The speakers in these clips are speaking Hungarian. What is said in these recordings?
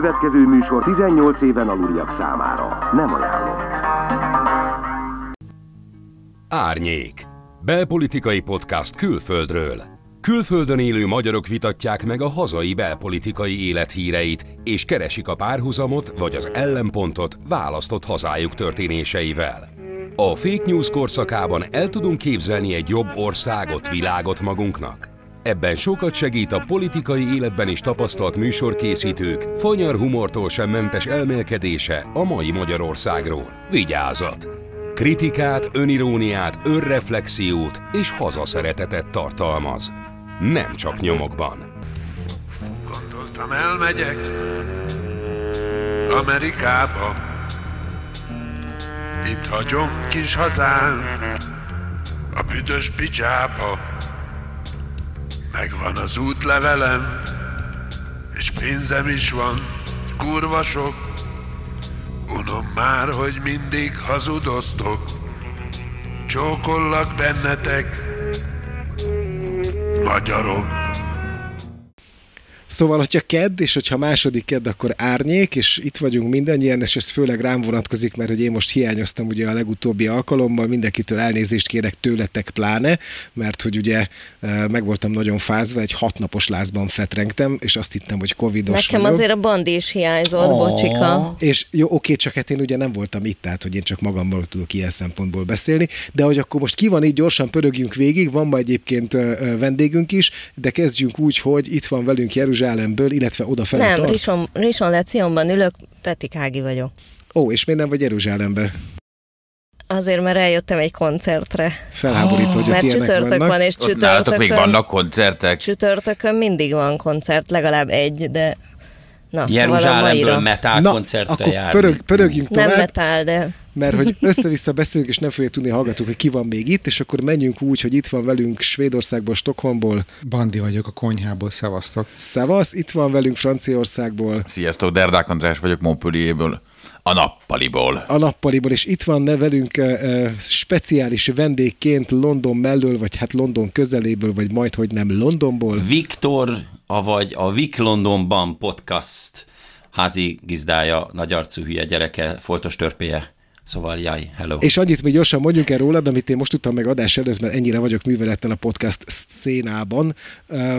következő műsor 18 éven aluliak számára nem ajánlott. Árnyék. Belpolitikai podcast külföldről. Külföldön élő magyarok vitatják meg a hazai belpolitikai élethíreit, és keresik a párhuzamot vagy az ellenpontot választott hazájuk történéseivel. A fake news korszakában el tudunk képzelni egy jobb országot, világot magunknak? Ebben sokat segít a politikai életben is tapasztalt műsorkészítők fanyar humortól sem mentes elmélkedése a mai Magyarországról. Vigyázat! Kritikát, öniróniát, önreflexiót és hazaszeretetet tartalmaz. Nem csak nyomokban. Gondoltam elmegyek Amerikába Itt hagyom kis hazán A büdös picsába Megvan az útlevelem És pénzem is van Kurva sok. Unom már, hogy mindig hazudoztok Csókollak bennetek Magyarok Szóval, hogyha kedd, és hogyha második kedd, akkor árnyék, és itt vagyunk mindannyian, és ez főleg rám vonatkozik, mert hogy én most hiányoztam ugye a legutóbbi alkalommal, mindenkitől elnézést kérek tőletek pláne, mert hogy ugye e, meg voltam nagyon fázva, egy hatnapos lázban fetrengtem, és azt hittem, hogy covidos Nekem vagyok. azért a bandi is hiányzott, oh. bocsika. És jó, oké, csak hát én ugye nem voltam itt, tehát hogy én csak magammal tudok ilyen szempontból beszélni, de hogy akkor most ki van így, gyorsan pörögjünk végig, van ma egyébként ö, ö, vendégünk is, de kezdjünk úgy, hogy itt van velünk Jeruzsálemből, illetve odafelé Nem, tart. Rison, Rison Lecionban ülök, Peti Kági vagyok. Ó, és miért nem vagy Jeruzsálembe? Azért, mert eljöttem egy koncertre. Felháborító, hogy ott Mert csütörtök vannak. van, és nálatok még csütörtökön, vannak koncertek. csütörtökön mindig van koncert, legalább egy, de na, szóval a Jeruzsálemből maira. metal Na, koncertre akkor járni. pörög, pörögjünk Nem tovább, metal, de mert hogy össze-vissza beszélünk, és nem fogja tudni hallgatók, hogy ki van még itt, és akkor menjünk úgy, hogy itt van velünk Svédországból, Stockholmból, Bandi vagyok a konyhából, szevasztok. Szevasz, itt van velünk Franciaországból, Sziasztok, Derdák András vagyok Montpellierből, a nappaliból. a nappaliból, és itt van ne velünk uh, speciális vendégként London mellől, vagy hát London közeléből, vagy majd, hogy nem Londonból. Viktor, avagy a Vik Londonban podcast házi gizdája, nagy arcú hülye gyereke, foltos törpéje. Szóval jaj, hello. És annyit még gyorsan mondjuk el rólad, amit én most tudtam meg adás előtt, mert ennyire vagyok művelettel a podcast szénában,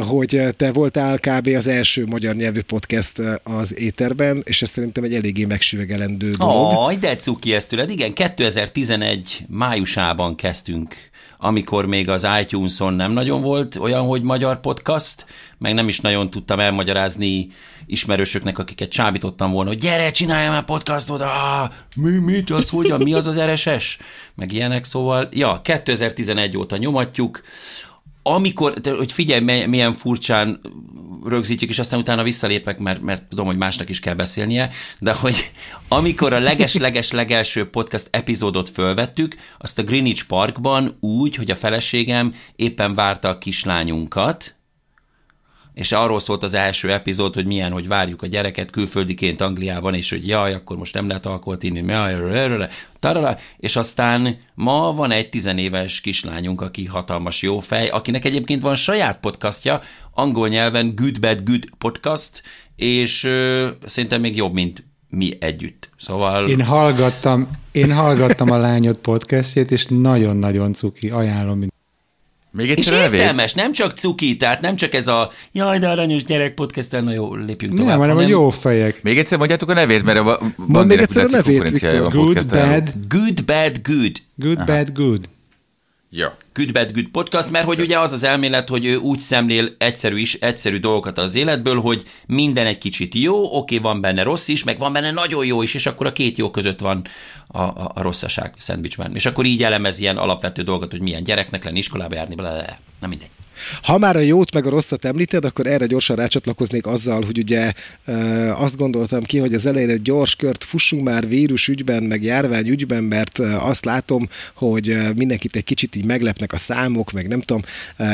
hogy te voltál kb. az első magyar nyelvű podcast az éterben, és ez szerintem egy eléggé megsüvegelendő dolog. Aj, de cuki ezt tőled. Igen, 2011 májusában kezdtünk, amikor még az iTunes-on nem nagyon volt olyan, hogy magyar podcast, meg nem is nagyon tudtam elmagyarázni ismerősöknek, akiket csábítottam volna, hogy gyere, csinálj már podcastot, ah, mi, mit, az hogyan, mi az az RSS? Meg ilyenek, szóval, ja, 2011 óta nyomatjuk, amikor, hogy figyelj, milyen furcsán rögzítjük, és aztán utána visszalépek, mert, mert tudom, hogy másnak is kell beszélnie, de hogy amikor a leges-leges-legelső podcast epizódot fölvettük, azt a Greenwich Parkban úgy, hogy a feleségem éppen várta a kislányunkat, és arról szólt az első epizód, hogy milyen, hogy várjuk a gyereket külföldiként Angliában, és hogy jaj, akkor most nem lehet alkoholt inni, jaj, tarara, és aztán ma van egy tizenéves kislányunk, aki hatalmas jó fej, akinek egyébként van saját podcastja, angol nyelven Good Bad Good podcast, és ö, szerintem még jobb, mint mi együtt. Szóval... Én hallgattam, én hallgattam a lányod podcastjét, és nagyon-nagyon cuki, ajánlom. Még És egyszer a nevét? értelmes, nem csak cuki, tehát nem csak ez a jaj, de aranyos gyerek podcast, na jó, lépjünk tovább. Nem, hanem a jó fejek. Még egyszer mondjátok a nevét, mert a Mondd még Bandinek egyszer a nevét, Viktor. van Good, bad, Good, bad, good. good, bad, good. Jó. Good Bad Good Podcast, mert hogy ugye az az elmélet, hogy ő úgy szemlél egyszerű is, egyszerű dolgokat az életből, hogy minden egy kicsit jó, oké, van benne rossz is, meg van benne nagyon jó is, és akkor a két jó között van a, a, a rosszaság szendvicsben. És akkor így elemez ilyen alapvető dolgot, hogy milyen gyereknek lenni, iskolába járni, bla, bla, bla. na mindegy. Ha már a jót meg a rosszat említed, akkor erre gyorsan rácsatlakoznék azzal, hogy ugye azt gondoltam ki, hogy az elején egy gyors kört fussunk már vírus ügyben, meg járvány ügyben, mert azt látom, hogy mindenkit egy kicsit így meglepnek a számok, meg nem tudom,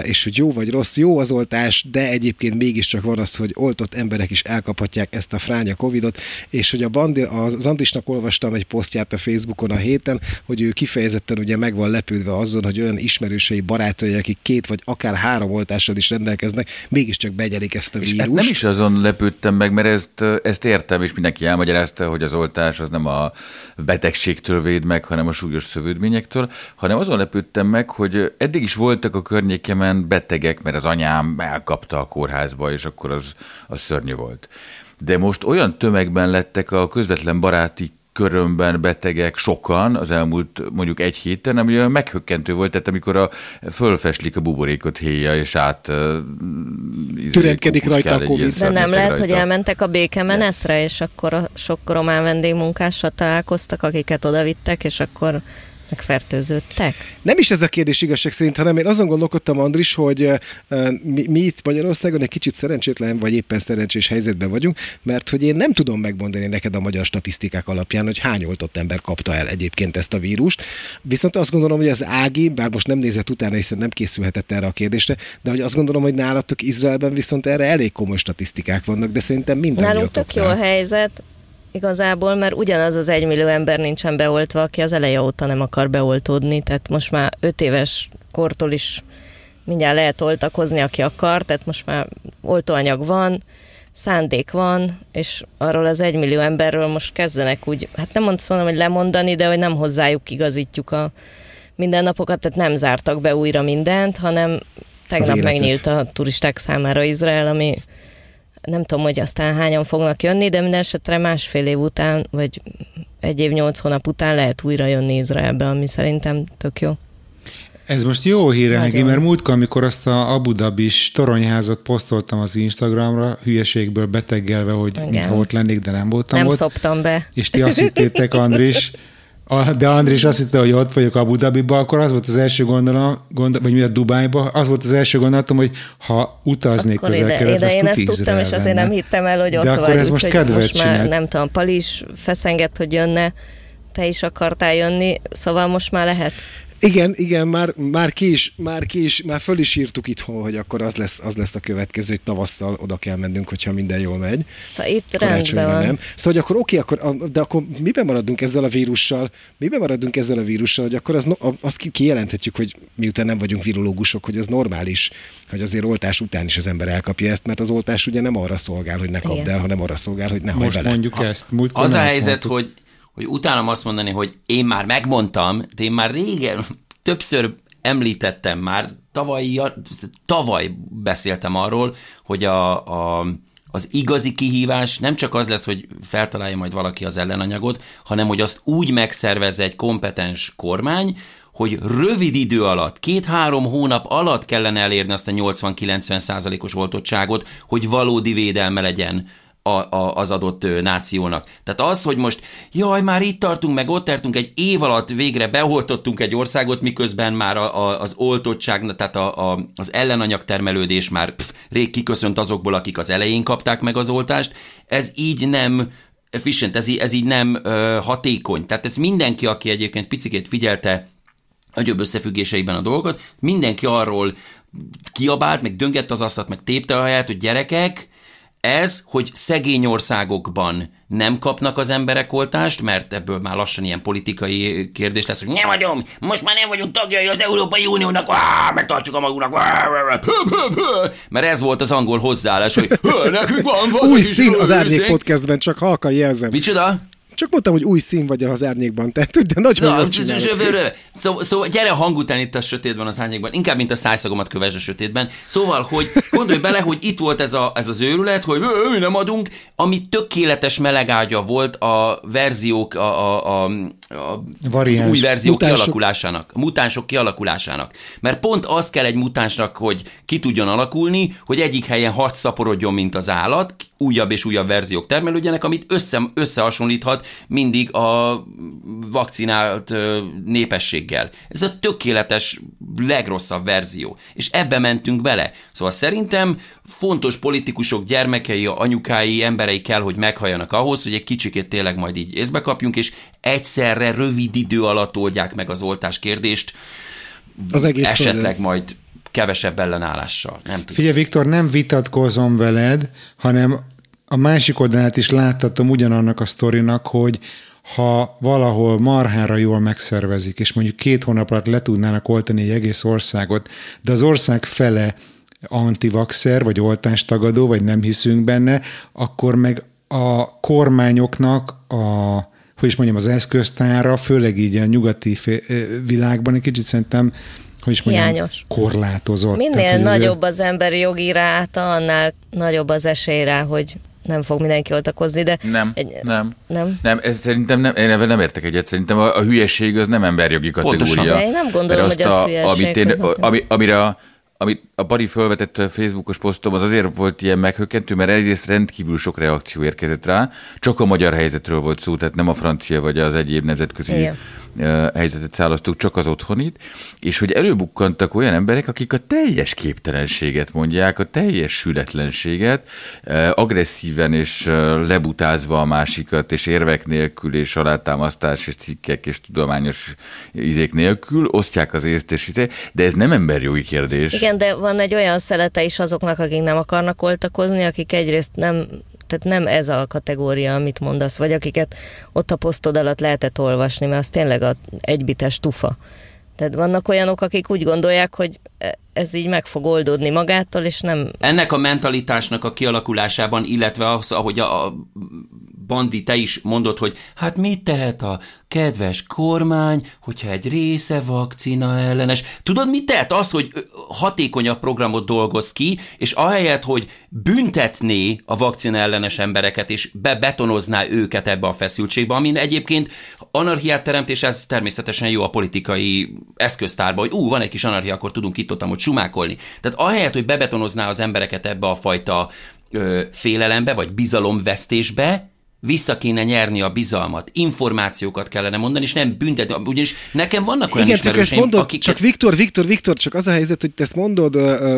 és hogy jó vagy rossz, jó az oltás, de egyébként mégiscsak van az, hogy oltott emberek is elkaphatják ezt a fránya Covidot, és hogy a Bandi, az Andrisnak olvastam egy posztját a Facebookon a héten, hogy ő kifejezetten ugye meg van lepődve azon, hogy olyan ismerősei barátai, akik két vagy akár három három oltással is rendelkeznek, mégiscsak begyelik ezt a És vírust. hát nem is azon lepődtem meg, mert ezt, ezt értem, és mindenki elmagyarázta, hogy az oltás az nem a betegségtől véd meg, hanem a súlyos szövődményektől, hanem azon lepődtem meg, hogy eddig is voltak a környékemen betegek, mert az anyám elkapta a kórházba, és akkor az, az szörnyű volt. De most olyan tömegben lettek a közvetlen baráti körömben betegek sokan az elmúlt mondjuk egy héten, ami olyan meghökkentő volt, tehát amikor a, fölfeslik a buborékot héja, és át uh, Türemkedik rajta a Covid. De nem lehet, hogy elmentek a békemenetre, és akkor a sok román vendégmunkással találkoztak, akiket odavittek, és akkor megfertőződtek? Nem is ez a kérdés igazság szerint, hanem én azon gondolkodtam, Andris, hogy mi, mi itt Magyarországon egy kicsit szerencsétlen, vagy éppen szerencsés helyzetben vagyunk, mert hogy én nem tudom megmondani neked a magyar statisztikák alapján, hogy hány oltott ember kapta el egyébként ezt a vírust. Viszont azt gondolom, hogy az Ági, bár most nem nézett utána, hiszen nem készülhetett erre a kérdésre, de hogy azt gondolom, hogy nálatok Izraelben viszont erre elég komoly statisztikák vannak, de szerintem minden. Nálunk tök jó a helyzet, igazából, mert ugyanaz az egymillió ember nincsen beoltva, aki az eleje óta nem akar beoltódni, tehát most már öt éves kortól is mindjárt lehet oltakozni, aki akar, tehát most már oltóanyag van, szándék van, és arról az egymillió emberről most kezdenek úgy, hát nem mondom, hogy lemondani, de hogy nem hozzájuk igazítjuk a mindennapokat, tehát nem zártak be újra mindent, hanem tegnap megnyílt a turisták számára Izrael, ami nem tudom, hogy aztán hányan fognak jönni, de minden esetre másfél év után, vagy egy év nyolc hónap után lehet újra jönni Izraelbe, ami szerintem tök jó. Ez most jó hír, Ági, mert múltkor, amikor azt a Abu Dhabis toronyházat posztoltam az Instagramra, hülyeségből beteggelve, hogy mintha ott lennék, de nem voltam nem ott. Szoptam be. És ti azt hittétek, Andris, de Andris azt hitte, hogy ott vagyok Abu Dhabiba, akkor az volt az első gondolom, gondol, vagy mi a Dubájba, az volt az első gondolatom, hogy ha utaznék közel-keletre, de én ezt tudtam, és azért nem hittem el, hogy de ott akkor vagy. Ez most, kedvet most csinált. már nem tudom, Pali is feszengett, hogy jönne, te is akartál jönni, szóval most már lehet. Igen, igen, már, már ki is, már ki is, már föl is írtuk itthon, hogy akkor az lesz, az lesz a következő, hogy tavasszal oda kell mennünk, hogyha minden jól megy. Szóval itt rendben van. Nem. Szóval hogy akkor oké, akkor, de akkor miben maradunk ezzel a vírussal? Miben maradunk ezzel a vírussal, hogy akkor az, azt kijelenthetjük, hogy miután nem vagyunk virológusok, hogy ez normális, hogy azért oltás után is az ember elkapja ezt, mert az oltás ugye nem arra szolgál, hogy ne kapd el, hanem arra szolgál, hogy ne Most bele. mondjuk ezt. Múltkor az a helyzet, mondtuk. hogy hogy utálom azt mondani, hogy én már megmondtam, de én már régen többször említettem már, tavaly, tavaly beszéltem arról, hogy a, a, az igazi kihívás nem csak az lesz, hogy feltalálja majd valaki az ellenanyagot, hanem hogy azt úgy megszervezze egy kompetens kormány, hogy rövid idő alatt, két-három hónap alatt kellene elérni azt a 80-90 százalékos oltottságot, hogy valódi védelme legyen a, a, az adott nációnak. Tehát az, hogy most jaj, már itt tartunk, meg ott tartunk, egy év alatt végre beoltottunk egy országot, miközben már a, a, az oltottság, tehát a, a, az ellenanyag termelődés már pff, rég kiköszönt azokból, akik az elején kapták meg az oltást, ez így nem efficient, ez, ez így nem ö, hatékony. Tehát ez mindenki, aki egyébként picikét figyelte nagyobb összefüggéseiben a dolgot, mindenki arról kiabált, meg döngett az asztalt, meg tépte a helyet, hogy gyerekek, ez, hogy szegény országokban nem kapnak az emberek oltást, mert ebből már lassan ilyen politikai kérdés lesz, hogy nem vagyunk, most már nem vagyunk tagjai az Európai Uniónak, megtartjuk a magunknak, mert ez volt az angol hozzáállás, hogy nekünk van Új szín az Árnyék podcastben, csak halkan jelzem. Micsoda? Csak mondtam, hogy új szín vagy az árnyékban, tehát de nagyon Na, Szóval szó, gyere hang után itt a sötétben, az árnyékban, inkább, mint a szájszagomat kövess a sötétben. Szóval, hogy gondolj bele, hogy itt volt ez, a, ez az őrület, hogy mi nem adunk, ami tökéletes melegágya volt a verziók, a, a, a, a az új verziók mutánsok. kialakulásának, a mutánsok kialakulásának. Mert pont az kell egy mutánsnak, hogy ki tudjon alakulni, hogy egyik helyen hat szaporodjon, mint az állat, újabb és újabb verziók termelődjenek, amit össze, összehasonlíthat mindig a vakcinált népességgel. Ez a tökéletes, legrosszabb verzió. És ebbe mentünk bele. Szóval szerintem fontos politikusok gyermekei, anyukái, emberei kell, hogy meghalljanak ahhoz, hogy egy kicsikét tényleg majd így észbe kapjunk, és egyszerre rövid idő alatt oldják meg az oltás kérdést. Az egész esetleg földön. majd kevesebb ellenállással. Nem tudom. Figyelj, Viktor, nem vitatkozom veled, hanem a másik oldalát is láttatom ugyanannak a sztorinak, hogy ha valahol marhára jól megszervezik, és mondjuk két hónap alatt le tudnának oltani egy egész országot, de az ország fele antivaxer, vagy oltástagadó, vagy nem hiszünk benne, akkor meg a kormányoknak a hogy is mondjam, az eszköztára, főleg így a nyugati világban egy kicsit szerintem hogy is mondjam, Hiányos. korlátozott. Minél Tehát, nagyobb az emberi jogi ráta, annál nagyobb az esély rá, hogy nem fog mindenki oltakozni, de... Nem, egy, nem. Nem? Nem, ez szerintem nem, én nem értek egyet. Szerintem a, a hülyeség az nem emberjogi kategória. Pontosan. De én nem gondolom, hogy az a, hülyeség. Amit én, ami, amire amit a Bari felvetett a Facebookos posztom, az azért volt ilyen meghökkentő, mert egyrészt rendkívül sok reakció érkezett rá. Csak a magyar helyzetről volt szó, tehát nem a francia vagy az egyéb nemzetközi Igen helyzetet szállaztuk, csak az otthonit, és hogy előbukkantak olyan emberek, akik a teljes képtelenséget mondják, a teljes sületlenséget, agresszíven és lebutázva a másikat, és érvek nélkül, és alátámasztás, és cikkek, és tudományos izék nélkül osztják az észt, és izé, de ez nem emberjogi kérdés. Igen, de van egy olyan szelete is azoknak, akik nem akarnak oltakozni, akik egyrészt nem tehát nem ez a kategória, amit mondasz, vagy akiket ott a posztod alatt lehetett olvasni, mert az tényleg a egybites tufa. Tehát vannak olyanok, akik úgy gondolják, hogy ez így meg fog oldódni magától, és nem... Ennek a mentalitásnak a kialakulásában, illetve az, ahogy a, a Bandi, te is mondod, hogy hát mit tehet a kedves kormány, hogyha egy része vakcina ellenes. Tudod, mit tehet? Az, hogy hatékonyabb programot dolgoz ki, és ahelyett, hogy büntetné a vakcina ellenes embereket, és bebetonozná őket ebbe a feszültségbe, amin egyébként anarchiát teremt, és ez természetesen jó a politikai eszköztárba, hogy ú, van egy kis anarchia, akkor tudunk itt ott sumákolni. Tehát ahelyett, hogy bebetonozná az embereket ebbe a fajta ö, félelembe, vagy bizalomvesztésbe, vissza kéne nyerni a bizalmat, információkat kellene mondani, és nem büntetni. Ugyanis nekem vannak olyan Igen, csak ezt mondod, akiket... csak Viktor, Viktor, Viktor, csak az a helyzet, hogy te ezt mondod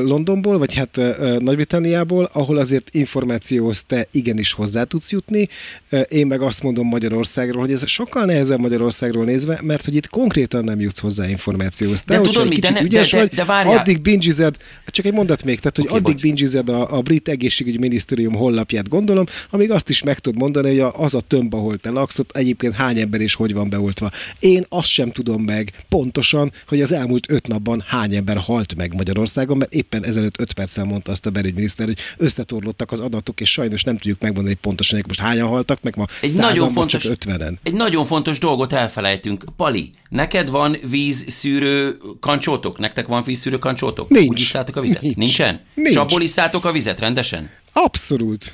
Londonból, vagy hát Nagy-Britanniából, ahol azért információhoz te igenis hozzá tudsz jutni. Én meg azt mondom Magyarországról, hogy ez sokkal nehezebb Magyarországról nézve, mert hogy itt konkrétan nem jutsz hozzá információhoz. Te, de tudod mit, de, ne, ügyes de, de, de várjál. addig bingized, csak egy mondat még, tehát hogy okay, addig bingized a, a brit egészségügyi minisztérium hollapját gondolom, amíg azt is meg tud mondani, hogy az a tömb, ahol te laksz, ott egyébként hány ember és hogy van beoltva. Én azt sem tudom meg pontosan, hogy az elmúlt öt napban hány ember halt meg Magyarországon, mert éppen ezelőtt öt perccel mondta azt a belügyminiszter, hogy összetorlottak az adatok, és sajnos nem tudjuk megmondani hogy pontosan, hogy most hányan haltak, meg ma egy nagyon fontos, csak 50 Egy nagyon fontos dolgot elfelejtünk. Pali, neked van vízszűrő kancsótok? Nektek van vízszűrő kancsótok? Nincs. Úgy iszátok a vizet? Nincs. Nincsen? Nincs. Csapból iszátok a vizet rendesen? Abszolút.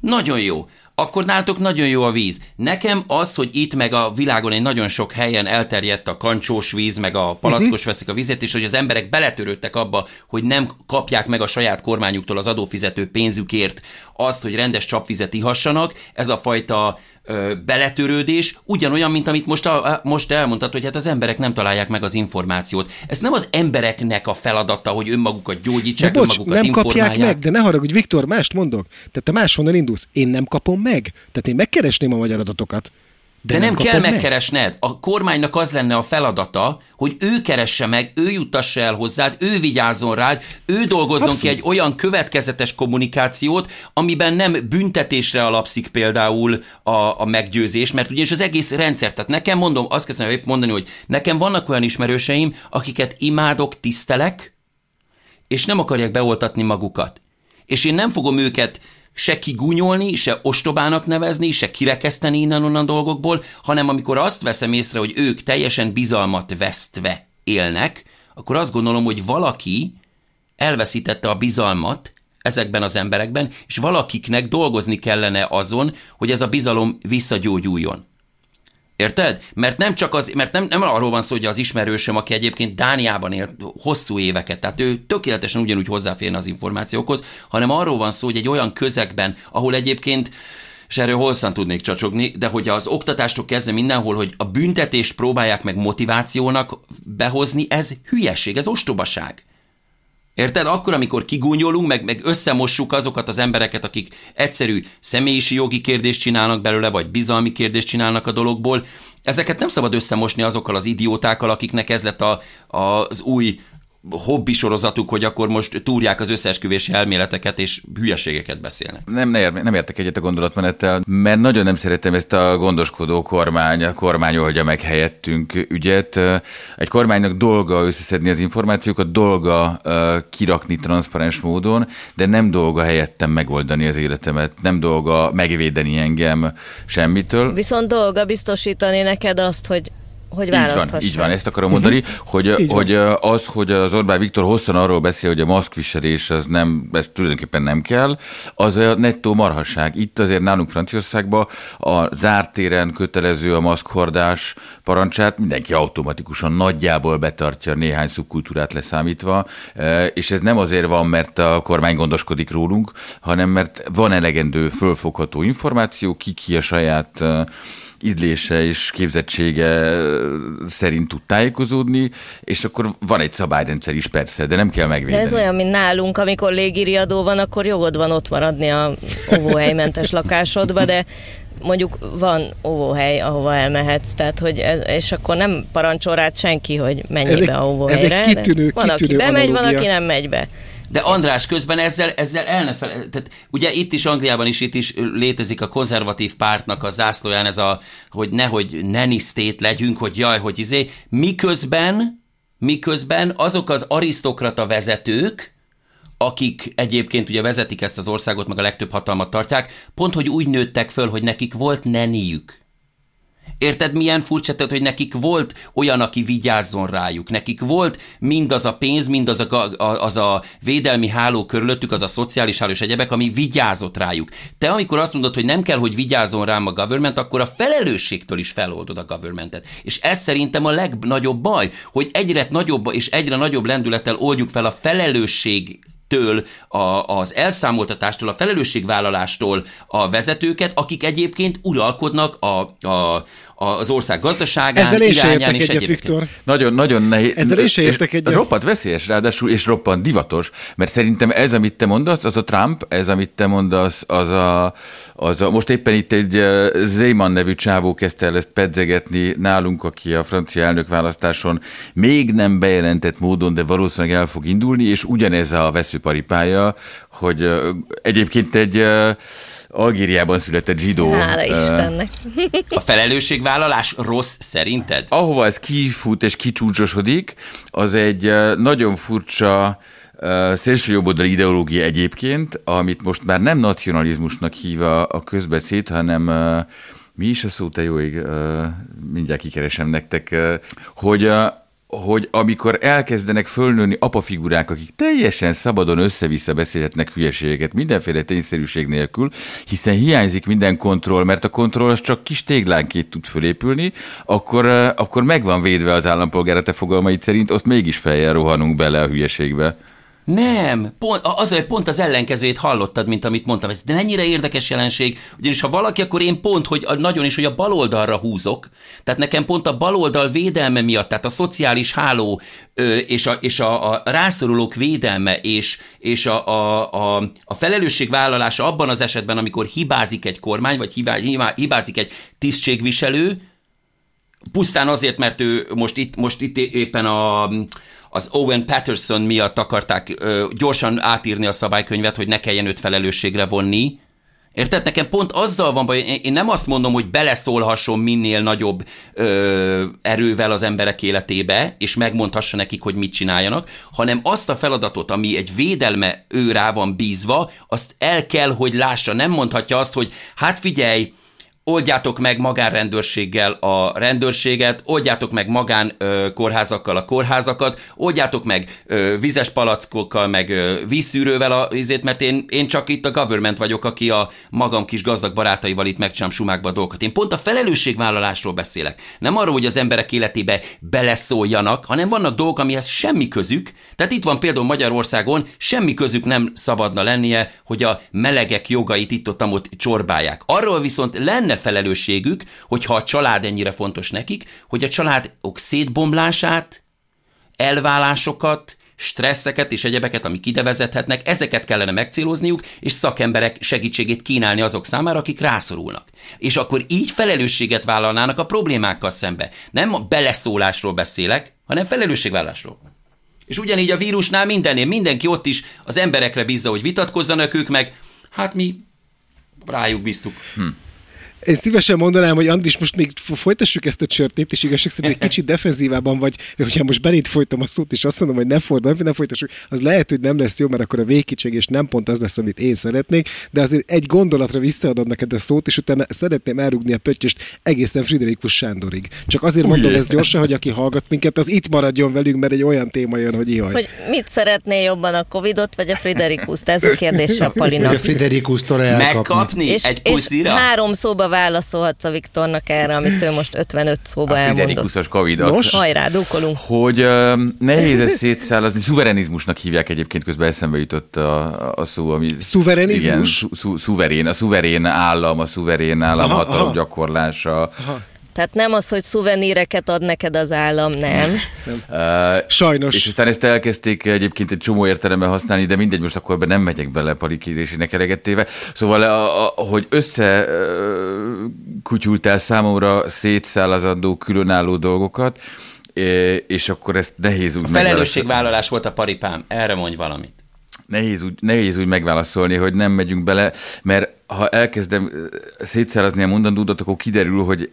Nagyon jó akkor nálatok nagyon jó a víz. Nekem az, hogy itt meg a világon egy nagyon sok helyen elterjedt a kancsós víz, meg a palackos uh-huh. veszik a vizet, és hogy az emberek beletörődtek abba, hogy nem kapják meg a saját kormányuktól az adófizető pénzükért azt, hogy rendes csapvizet ihassanak, ez a fajta ö, beletörődés ugyanolyan, mint amit most, a, most elmondtad, hogy hát az emberek nem találják meg az információt. Ez nem az embereknek a feladata, hogy önmagukat gyógyítsák, de bocs, önmagukat nem informálják. kapják meg, de ne haragudj, Viktor, mást mondok. Tehát te máshonnan indulsz. Én nem kapom meg. Tehát én megkeresném a magyar adatokat. De, de nem, nem kell megkeresned. Meg. A kormánynak az lenne a feladata, hogy ő keresse meg, ő juttassa el hozzád, ő vigyázzon rád, ő dolgozzon Abszolút. ki egy olyan következetes kommunikációt, amiben nem büntetésre alapszik például a, a meggyőzés, mert ugye az egész rendszer, tehát nekem mondom, azt kezdtem épp mondani, hogy nekem vannak olyan ismerőseim, akiket imádok, tisztelek, és nem akarják beoltatni magukat. És én nem fogom őket se kigúnyolni, se ostobának nevezni, se kirekeszteni innen-onnan dolgokból, hanem amikor azt veszem észre, hogy ők teljesen bizalmat vesztve élnek, akkor azt gondolom, hogy valaki elveszítette a bizalmat ezekben az emberekben, és valakiknek dolgozni kellene azon, hogy ez a bizalom visszagyógyuljon. Érted? Mert nem csak az, mert nem, nem arról van szó, hogy az ismerősöm, aki egyébként Dániában élt hosszú éveket, tehát ő tökéletesen ugyanúgy hozzáférne az információkhoz, hanem arról van szó, hogy egy olyan közegben, ahol egyébként és erről hosszan tudnék csacsogni, de hogy az oktatástól kezdve mindenhol, hogy a büntetést próbálják meg motivációnak behozni, ez hülyeség, ez ostobaság. Érted? Akkor, amikor kigúnyolunk, meg, meg összemossuk azokat az embereket, akik egyszerű személyiségi jogi kérdést csinálnak belőle, vagy bizalmi kérdést csinálnak a dologból, ezeket nem szabad összemosni azokkal az idiótákkal, akiknek ez lett a, a, az új hobbi sorozatuk, hogy akkor most túrják az összeesküvési elméleteket és hülyeségeket beszélnek. Nem, nem, nem értek egyet a gondolatmenettel, mert nagyon nem szeretem ezt a gondoskodó kormány, a kormány oldja meg helyettünk ügyet. Egy kormánynak dolga összeszedni az információkat, dolga kirakni transzparens módon, de nem dolga helyettem megoldani az életemet, nem dolga megvédeni engem semmitől. Viszont dolga biztosítani neked azt, hogy hogy így van, így van, ezt akarom mondani, uh-huh. hogy, hogy az, hogy az Orbán Viktor hosszan arról beszél, hogy a maszkviselés az nem, ez tulajdonképpen nem kell, az a nettó marhasság. Itt azért nálunk Franciaországban a zárt téren kötelező a maszkhordás parancsát mindenki automatikusan nagyjából betartja néhány szubkultúrát leszámítva, és ez nem azért van, mert a kormány gondoskodik rólunk, hanem mert van elegendő fölfogható információ, ki ki a saját ízlése és képzettsége szerint tud tájékozódni, és akkor van egy szabályrendszer is persze, de nem kell megvédeni. De ez olyan, mint nálunk, amikor légiriadó van, akkor jogod van ott maradni a óvóhelymentes lakásodba, de mondjuk van óvóhely, ahova elmehetsz, tehát hogy ez, és akkor nem parancsol rád senki, hogy menj ez be a óvóhelyre. Ez egy kitűnő, van, kitűnő aki bemegy, van, aki nem megy be. De András közben ezzel, ezzel el ne fel, tehát ugye itt is Angliában is itt is létezik a konzervatív pártnak a zászlóján ez a, hogy nehogy nenisztét legyünk, hogy jaj, hogy izé, miközben, miközben azok az arisztokrata vezetők, akik egyébként ugye vezetik ezt az országot, meg a legtöbb hatalmat tartják, pont hogy úgy nőttek föl, hogy nekik volt neniük. Érted, milyen furcsa, tehát, hogy nekik volt olyan, aki vigyázzon rájuk. Nekik volt mindaz a pénz, mindaz a, a, az a védelmi háló körülöttük, az a szociális háló és egyebek, ami vigyázott rájuk. Te amikor azt mondod, hogy nem kell, hogy vigyázzon rám a government, akkor a felelősségtől is feloldod a governmentet. És ez szerintem a legnagyobb baj, hogy egyre nagyobb és egyre nagyobb lendülettel oldjuk fel a felelősség től, a, az elszámoltatástól, a felelősségvállalástól a vezetőket, akik egyébként uralkodnak a, a, az ország gazdaságán, Ezzel is irányán és egyet, Viktor. Nagyon, nagyon nehéz. Ezzel is értek egyet. Roppant veszélyes ráadásul, és roppant divatos, mert szerintem ez, amit te mondasz, az a Trump, ez, amit te mondasz, az a, az a most éppen itt egy Zeyman nevű csávó kezdte el ezt pedzegetni nálunk, aki a francia elnökválasztáson még nem bejelentett módon, de valószínűleg el fog indulni, és ugyanez a veszőparipája, hogy egyébként egy Algériában született zsidó. Hála Istennek. A felelősségvállalás rossz szerinted? Ahova ez kifut és kicsúcsosodik, az egy nagyon furcsa szélsőjobboldali ideológia egyébként, amit most már nem nacionalizmusnak hív a, a közbeszéd, hanem mi is a szó, te jó ég, mindjárt kikeresem nektek, hogy hogy amikor elkezdenek fölnőni apafigurák, akik teljesen szabadon össze-vissza beszélhetnek hülyeségeket, mindenféle tényszerűség nélkül, hiszen hiányzik minden kontroll, mert a kontroll az csak kis téglánként tud fölépülni, akkor, akkor megvan védve az állampolgára te fogalmaid szerint, azt mégis fejjel rohanunk bele a hülyeségbe. Nem, pont, az, pont az ellenkezőjét hallottad, mint amit mondtam. Ez mennyire érdekes jelenség, ugyanis ha valaki, akkor én pont, hogy nagyon is, hogy a baloldalra húzok. Tehát nekem pont a baloldal védelme miatt, tehát a szociális háló ö, és, a, és a, a rászorulók védelme és, és a, a, a, a felelősségvállalása abban az esetben, amikor hibázik egy kormány, vagy hibá, hibázik egy tisztségviselő, pusztán azért, mert ő most itt, most itt éppen a az Owen Patterson miatt akarták ö, gyorsan átírni a szabálykönyvet, hogy ne kelljen őt felelősségre vonni. Érted? Nekem pont azzal van baj, én nem azt mondom, hogy beleszólhasson minél nagyobb ö, erővel az emberek életébe, és megmondhassa nekik, hogy mit csináljanak, hanem azt a feladatot, ami egy védelme ő van bízva, azt el kell, hogy lássa. Nem mondhatja azt, hogy hát figyelj, oldjátok meg magánrendőrséggel a rendőrséget, oldjátok meg magán ö, kórházakkal a kórházakat, oldjátok meg ö, vizes palackokkal, meg ö, vízszűrővel a izét, mert én, én csak itt a government vagyok, aki a magam kis gazdag barátaival itt megcsinálom sumákba a dolgokat. Én pont a felelősségvállalásról beszélek. Nem arról, hogy az emberek életébe beleszóljanak, hanem vannak dolgok, amihez semmi közük. Tehát itt van például Magyarországon, semmi közük nem szabadna lennie, hogy a melegek jogait itt-ott csorbálják. Arról viszont lenne felelősségük, hogyha a család ennyire fontos nekik, hogy a családok szétbomlását, elválásokat, stresszeket és egyebeket, amik ide vezethetnek, ezeket kellene megcélozniuk, és szakemberek segítségét kínálni azok számára, akik rászorulnak. És akkor így felelősséget vállalnának a problémákkal szembe. Nem a beleszólásról beszélek, hanem felelősségvállásról. És ugyanígy a vírusnál mindennél, mindenki ott is az emberekre bízza, hogy vitatkozzanak ők meg. Hát mi rájuk bíztuk. Hm. Én szívesen mondanám, hogy Andris, most még folytassuk ezt a csörtét, és igazság szerint egy kicsit defenzívában vagy, hogyha most beléd folytam a szót, és azt mondom, hogy ne fordul, ne folytassuk, az lehet, hogy nem lesz jó, mert akkor a és nem pont az lesz, amit én szeretnék, de azért egy gondolatra visszaadom neked a szót, és utána szeretném elrugni a pöttyöst egészen Friderikus Sándorig. Csak azért mondom ezt gyorsan, hogy aki hallgat minket, az itt maradjon velünk, mert egy olyan téma jön, hogy ihaj. Hogy mit szeretné jobban a Covidot, vagy a Friderikuszt? Ez a kérdés a Palinak. A Friderikus-tól Megkapni és, egy puszira? És három szóba válaszolhatsz a Viktornak erre, amit ő most 55 szóba a elmondott. Friderikus Covidot. Nos, hajrá, dúkolunk. Hogy uh, nehéz ezt szétszállazni, szuverenizmusnak hívják egyébként, közben eszembe jutott a, a szó, ami... Szuverenizmus? Igen, szu, szuverén, a szuverén állam, a szuverén állam aha, hatalom aha. gyakorlása. Aha. Tehát nem az, hogy szuveníreket ad neked az állam, nem. nem. Uh, Sajnos. És aztán ezt elkezdték egyébként egy csomó értelemben használni, de mindegy, most akkor ebben nem megyek bele parikérésének elegettéve. Szóval, a, a, hogy össze kutyultál számomra szétszálazandó, különálló dolgokat, és akkor ezt nehéz úgy A felelősségvállalás volt a paripám, erre mondj valamit. Nehéz úgy, nehéz úgy megválaszolni, hogy nem megyünk bele, mert ha elkezdem szétszárazni a mondandódat, akkor kiderül, hogy,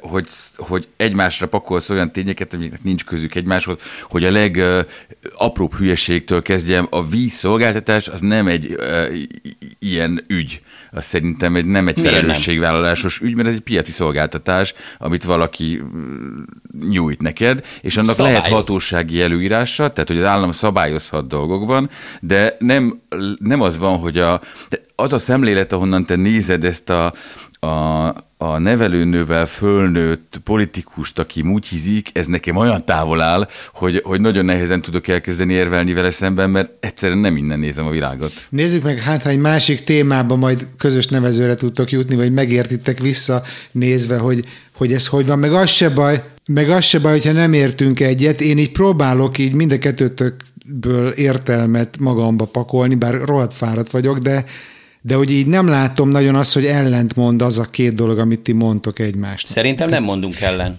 hogy, hogy egymásra pakolsz olyan tényeket, amiknek nincs közük egymáshoz, hogy a legapróbb hülyeségtől kezdjem, a vízszolgáltatás az nem egy ilyen ügy. Az szerintem egy, nem egy felelősségvállalásos ügy, mert ez egy piaci szolgáltatás, amit valaki nyújt neked, és annak Szabályoz. lehet hatósági előírása, tehát hogy az állam szabályozhat dolgokban, de nem, nem az van, hogy a, de az a szemlélet, ahonnan te nézed ezt a, a, a nevelőnővel fölnőtt politikust, aki múgyhizik, ez nekem olyan távol áll, hogy, hogy nagyon nehezen tudok elkezdeni érvelni vele szemben, mert egyszerűen nem innen nézem a világot. Nézzük meg, hát ha egy másik témában majd közös nevezőre tudtok jutni, vagy megértitek vissza nézve, hogy, hogy ez hogy van, meg az se baj, meg az se baj, hogyha nem értünk egyet, én így próbálok így mind a kettőtökből értelmet magamba pakolni, bár rohadt fáradt vagyok, de de hogy így nem látom nagyon azt, hogy ellentmond az a két dolog, amit ti mondtok egymást. Szerintem nem mondunk ellen.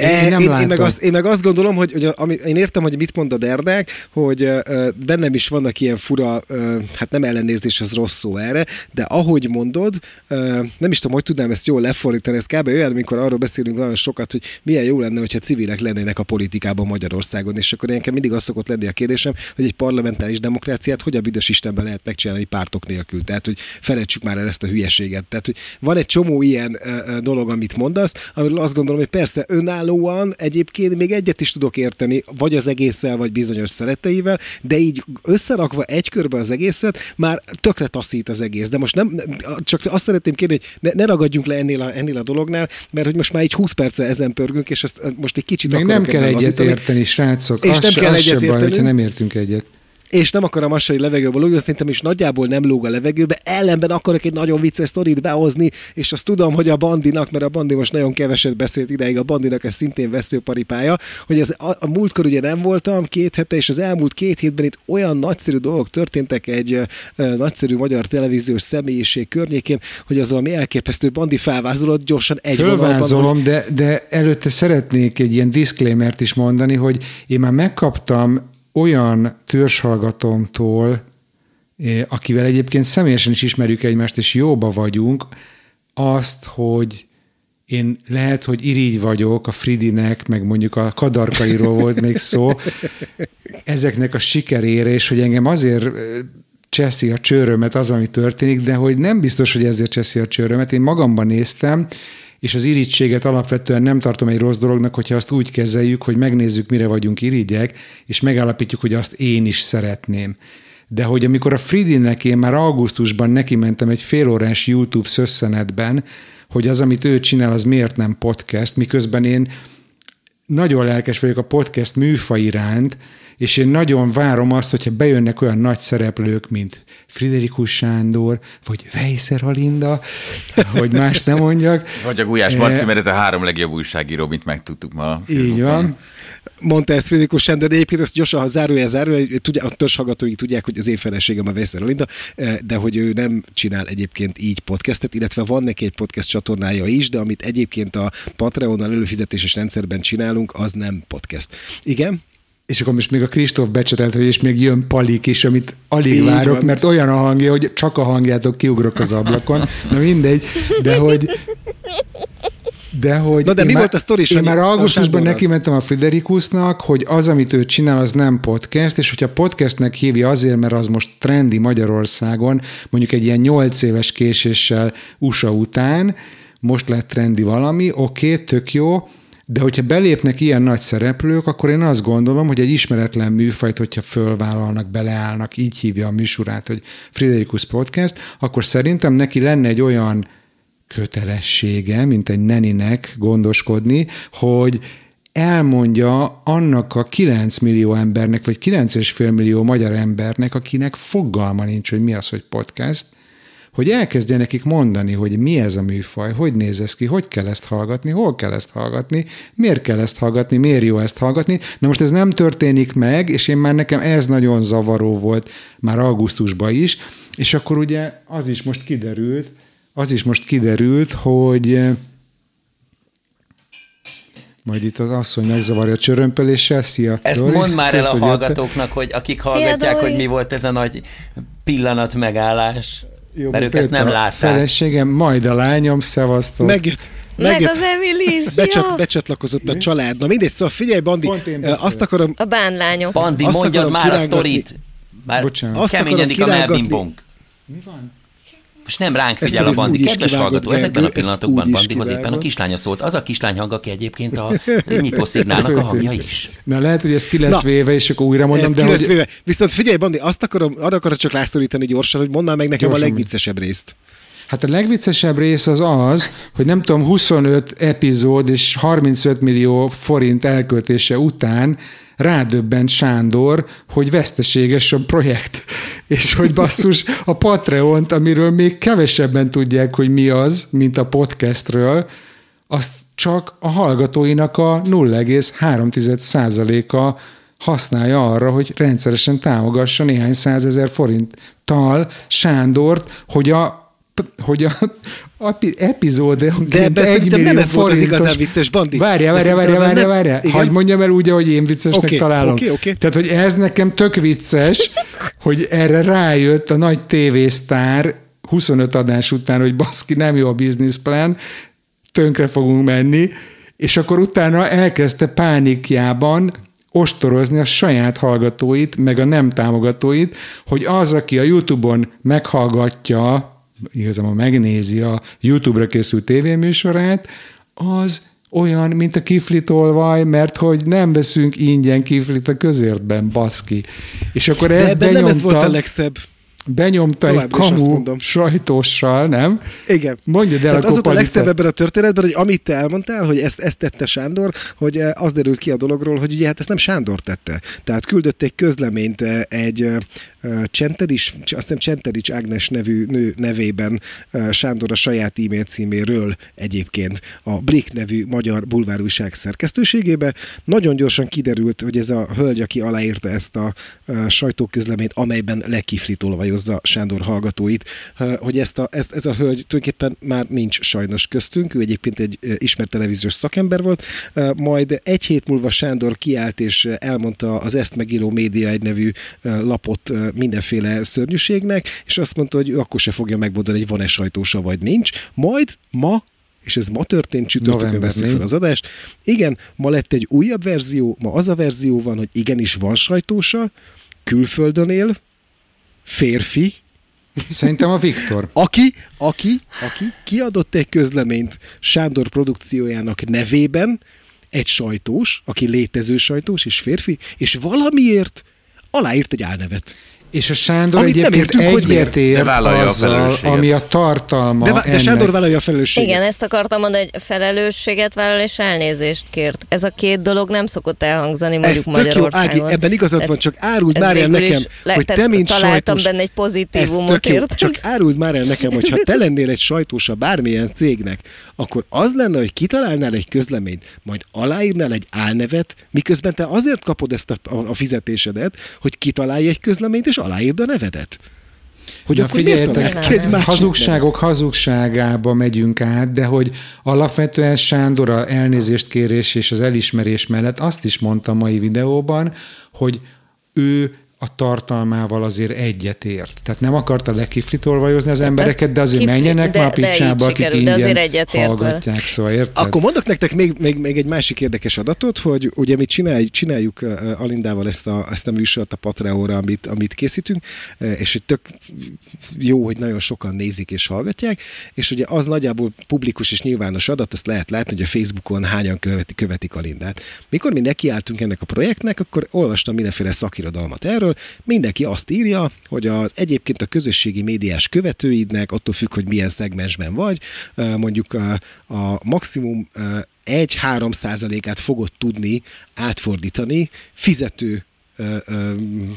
Én, nem én, én, meg azt, én meg azt gondolom, hogy, hogy ami, én értem, hogy mit mond a Derdek, hogy uh, bennem is vannak ilyen fura, uh, hát nem ellenérzés, az rossz szó erre, de ahogy mondod, uh, nem is tudom, hogy tudnám ezt jól lefordítani, ez kb. olyan, amikor arról beszélünk nagyon sokat, hogy milyen jó lenne, hogyha civilek lennének a politikában Magyarországon, és akkor ilyenkor mindig az szokott lenni a kérdésem, hogy egy parlamentáris demokráciát hogy a büdös Istenben lehet megcsinálni pártok nélkül. Tehát, hogy felejtsük már el ezt a hülyeséget. Tehát, hogy van egy csomó ilyen uh, dolog, amit mondasz, amiről azt gondolom, hogy persze önállóan egyébként még egyet is tudok érteni, vagy az egésszel, vagy bizonyos szereteivel, de így összerakva egy körbe az egészet, már tökre taszít az egész. De most nem, csak azt szeretném kérni, hogy ne, ne ragadjunk le ennél a, ennél a dolognál, mert hogy most már egy 20 perce ezen pörgünk, és ezt most egy kicsit Még nem kell egyet érteni, srácok. És az nem kell egyet érteni. Baj, nem értünk egyet és nem akarom azt, hogy levegőbe lógjon, szerintem is nagyjából nem lóg a levegőbe, ellenben akarok egy nagyon vicces sztorit behozni, és azt tudom, hogy a bandinak, mert a bandi most nagyon keveset beszélt ideig, a bandinak ez szintén veszőparipája, hogy ez a, a múltkor ugye nem voltam két hete, és az elmúlt két hétben itt olyan nagyszerű dolgok történtek egy uh, nagyszerű magyar televíziós személyiség környékén, hogy az valami elképesztő bandi felvázolott gyorsan egy Fölvázolom, de, de előtte szeretnék egy ilyen disclaimert is mondani, hogy én már megkaptam olyan törzshallgatómtól, eh, akivel egyébként személyesen is ismerjük egymást, és jóba vagyunk, azt, hogy én lehet, hogy irigy vagyok a Fridinek, meg mondjuk a kadarkairól volt még szó, ezeknek a sikerére, és hogy engem azért eh, cseszi a csőrömet az, ami történik, de hogy nem biztos, hogy ezért cseszi a csőrömet. Én magamban néztem, és az irítséget alapvetően nem tartom egy rossz dolognak, hogyha azt úgy kezeljük, hogy megnézzük, mire vagyunk irigyek, és megállapítjuk, hogy azt én is szeretném. De hogy amikor a Fridinek én már augusztusban neki mentem egy félórás YouTube szösszenetben, hogy az, amit ő csinál, az miért nem podcast, miközben én nagyon lelkes vagyok a podcast műfa iránt, és én nagyon várom azt, hogyha bejönnek olyan nagy szereplők, mint Friderikus Sándor, vagy Vejszer Alinda, hogy más nem mondjak. Vagy a Gulyás Marci, mert ez a három legjobb újságíró, mint megtudtuk ma. Így van mondta ezt Friderikus Sándor, de egyébként ezt gyorsan, ha zárója, zárója, tudja, a törzshallgatói tudják, hogy az én feleségem a Vejszer Alinda, de hogy ő nem csinál egyébként így podcastet, illetve van neki egy podcast csatornája is, de amit egyébként a Patreonnal előfizetéses rendszerben csinálunk, az nem podcast. Igen? És akkor most még a Kristóf becsetelt, hogy és még jön Palik is, amit alig Így várok, van. mert olyan a hangja, hogy csak a hangjától kiugrok az ablakon. Na mindegy, de hogy de hogy Na de mi már, volt a sztori, Én már augusztusban neki mentem a Friderikusnak, hogy az, amit ő csinál, az nem podcast, és hogyha podcastnek hívja azért, mert az most trendi Magyarországon, mondjuk egy ilyen nyolc éves késéssel USA után, most lett trendi valami, oké, okay, tök jó, de hogyha belépnek ilyen nagy szereplők, akkor én azt gondolom, hogy egy ismeretlen műfajt, hogyha fölvállalnak, beleállnak, így hívja a műsorát, hogy Friderikus Podcast, akkor szerintem neki lenne egy olyan kötelessége, mint egy neninek gondoskodni, hogy elmondja annak a 9 millió embernek, vagy 9,5 millió magyar embernek, akinek fogalma nincs, hogy mi az, hogy podcast, hogy elkezdje nekik mondani, hogy mi ez a műfaj, hogy néz ez ki, hogy kell ezt hallgatni, hol kell ezt hallgatni, miért kell ezt hallgatni, miért jó ezt hallgatni. Na most ez nem történik meg, és én már nekem ez nagyon zavaró volt már augusztusban is, és akkor ugye az is most kiderült, az is most kiderült, hogy eh, majd itt az asszony megzavarja a csörömpöléssel. Szia, Ezt Dori. mondd már el Kösz, a hogy jöttél. hallgatóknak, hogy akik hallgatják, Dori. hogy mi volt ez a nagy pillanat megállás. Jó, mert ők ezt nem a látták. Feleségem, majd a lányom, szevasztok. Megjött. Meg megjött. az Emily, Becsat, becsatlakozott a család. Na mindegy, szóval figyelj, Bandi, azt akarom, A bánlányok. Bandi, Azt mondjad már a sztorit. Már Bocsánat. Azt keményedik a melbimbong. Mi van? Most nem ránk Ezt figyel a ezt Bandi. úgy is Kedves hallgató, ezekben a pillanatokban Bandihoz éppen a kislánya szólt. Az a kislány hang, aki egyébként a nyitószignálnak a hangja is. Na lehet, hogy ez ki lesz Na. véve, és akkor újra mondom, de hogy... véve. Viszont figyelj, Bandi, azt akarom, arra akarok csak rászorítani gyorsan, hogy mondd meg nekem Gyorsan, a legviccesebb részt. Hát a legviccesebb rész az az, hogy nem tudom, 25 epizód és 35 millió forint elköltése után rádöbbent Sándor, hogy veszteséges a projekt, és hogy basszus a Patreont, amiről még kevesebben tudják, hogy mi az, mint a podcastről, azt csak a hallgatóinak a 0,3%-a használja arra, hogy rendszeresen támogassa néhány százezer forinttal Sándort, hogy a hogy a, a epizód De egy szerintem nem millió ez volt az igazán vicces, Bandi. Várjál, De várjál, várjál, szerintem várjál, nem- várjál. Igen? Hagy mondjam el úgy, ahogy én viccesnek Oké, találom. oké, oké. Tehát, hogy ez nekem tök vicces, hogy erre rájött a nagy tévésztár 25 adás után, hogy baszki, nem jó a businessplan, tönkre fogunk menni, és akkor utána elkezdte pánikjában ostorozni a saját hallgatóit, meg a nem támogatóit, hogy az, aki a YouTube-on meghallgatja, igazából megnézi a YouTube-ra készült tévéműsorát, az olyan, mint a kiflitolvaj, mert hogy nem veszünk ingyen kiflit a közértben, baszki. És akkor De ezt ebben nem ez volt a benyomta, legszebb. benyomta egy is azt kamu sajtóssal, nem? Igen. Mondjad el az volt a legszebb ebben a történetben, hogy amit te elmondtál, hogy ezt, ezt tette Sándor, hogy eh, az derült ki a dologról, hogy ugye hát ezt nem Sándor tette. Tehát küldött egy közleményt eh, egy eh, Csentedics, azt hiszem Csentedics Ágnes nevű nő nevében Sándor a saját e-mail címéről egyébként a Blik nevű magyar bulvárújság szerkesztőségébe. Nagyon gyorsan kiderült, hogy ez a hölgy, aki aláírta ezt a sajtóközleményt, amelyben lekiflitolvajozza Sándor hallgatóit, hogy ezt a, ezt, ez a hölgy tulajdonképpen már nincs sajnos köztünk, ő egyébként egy ismert televíziós szakember volt, majd egy hét múlva Sándor kiállt és elmondta az ezt megíró média egy nevű lapot mindenféle szörnyűségnek, és azt mondta, hogy akkor se fogja megmondani, hogy van-e sajtósa vagy nincs, majd ma és ez ma történt, csütörtökön négy. fel az adást. Igen, ma lett egy újabb verzió, ma az a verzió van, hogy igenis van sajtósa, külföldön él, férfi, Szerintem a Viktor. aki, aki, aki kiadott egy közleményt Sándor produkciójának nevében, egy sajtós, aki létező sajtós és férfi, és valamiért aláírt egy álnevet. És a Sándor Amit nem egyébként egyetért vállalja a azzal, felelősséget. ami a tartalma De, de ennek. Sándor vállalja a felelősséget. Igen, ezt akartam mondani, hogy felelősséget vállal és elnézést kért. Ez a két dolog nem szokott elhangzani Ez mondjuk tök jó, Magyarországon. Ági, ebben igazad van, csak áruld ez már el nekem, le- hogy te, mint találtam sajtós... benne egy Ez pozitívumot, jó, érted? Csak áruld már el nekem, hogy ha te lennél egy sajtósa bármilyen cégnek, akkor az lenne, hogy kitalálnál egy közleményt, majd aláírnál egy álnevet, miközben te azért kapod ezt a, a, a fizetésedet, hogy kitalálj egy közleményt, és aláírd a nevedet. Hogy Na akkor miért ki egy másik hazugságok hazugságába megyünk át, de hogy alapvetően Sándor a elnézést kérés és az elismerés mellett azt is mondta a mai videóban, hogy ő a tartalmával azért egyet ért. Tehát nem akarta lekiflitolvajozni az embereket, de azért kifli- menjenek de- már de picsába, akik sikerült, de ingyen azért egyetért hallgatják, szóval érted? Akkor mondok nektek még, még, még egy másik érdekes adatot, hogy ugye mi csináljuk, csináljuk Alindával ezt a, ezt a műsort a Patreonra, amit, amit készítünk, és hogy tök jó, hogy nagyon sokan nézik és hallgatják, és ugye az nagyjából publikus és nyilvános adat, azt lehet látni, hogy a Facebookon hányan követi, követik Alindát. Mikor mi nekiálltunk ennek a projektnek, akkor olvastam mindenféle szakirodalmat erről, mindenki azt írja, hogy az, egyébként a közösségi médiás követőidnek, attól függ, hogy milyen szegmensben vagy, mondjuk a, a maximum uh, 1-3 százalékát fogod tudni átfordítani fizető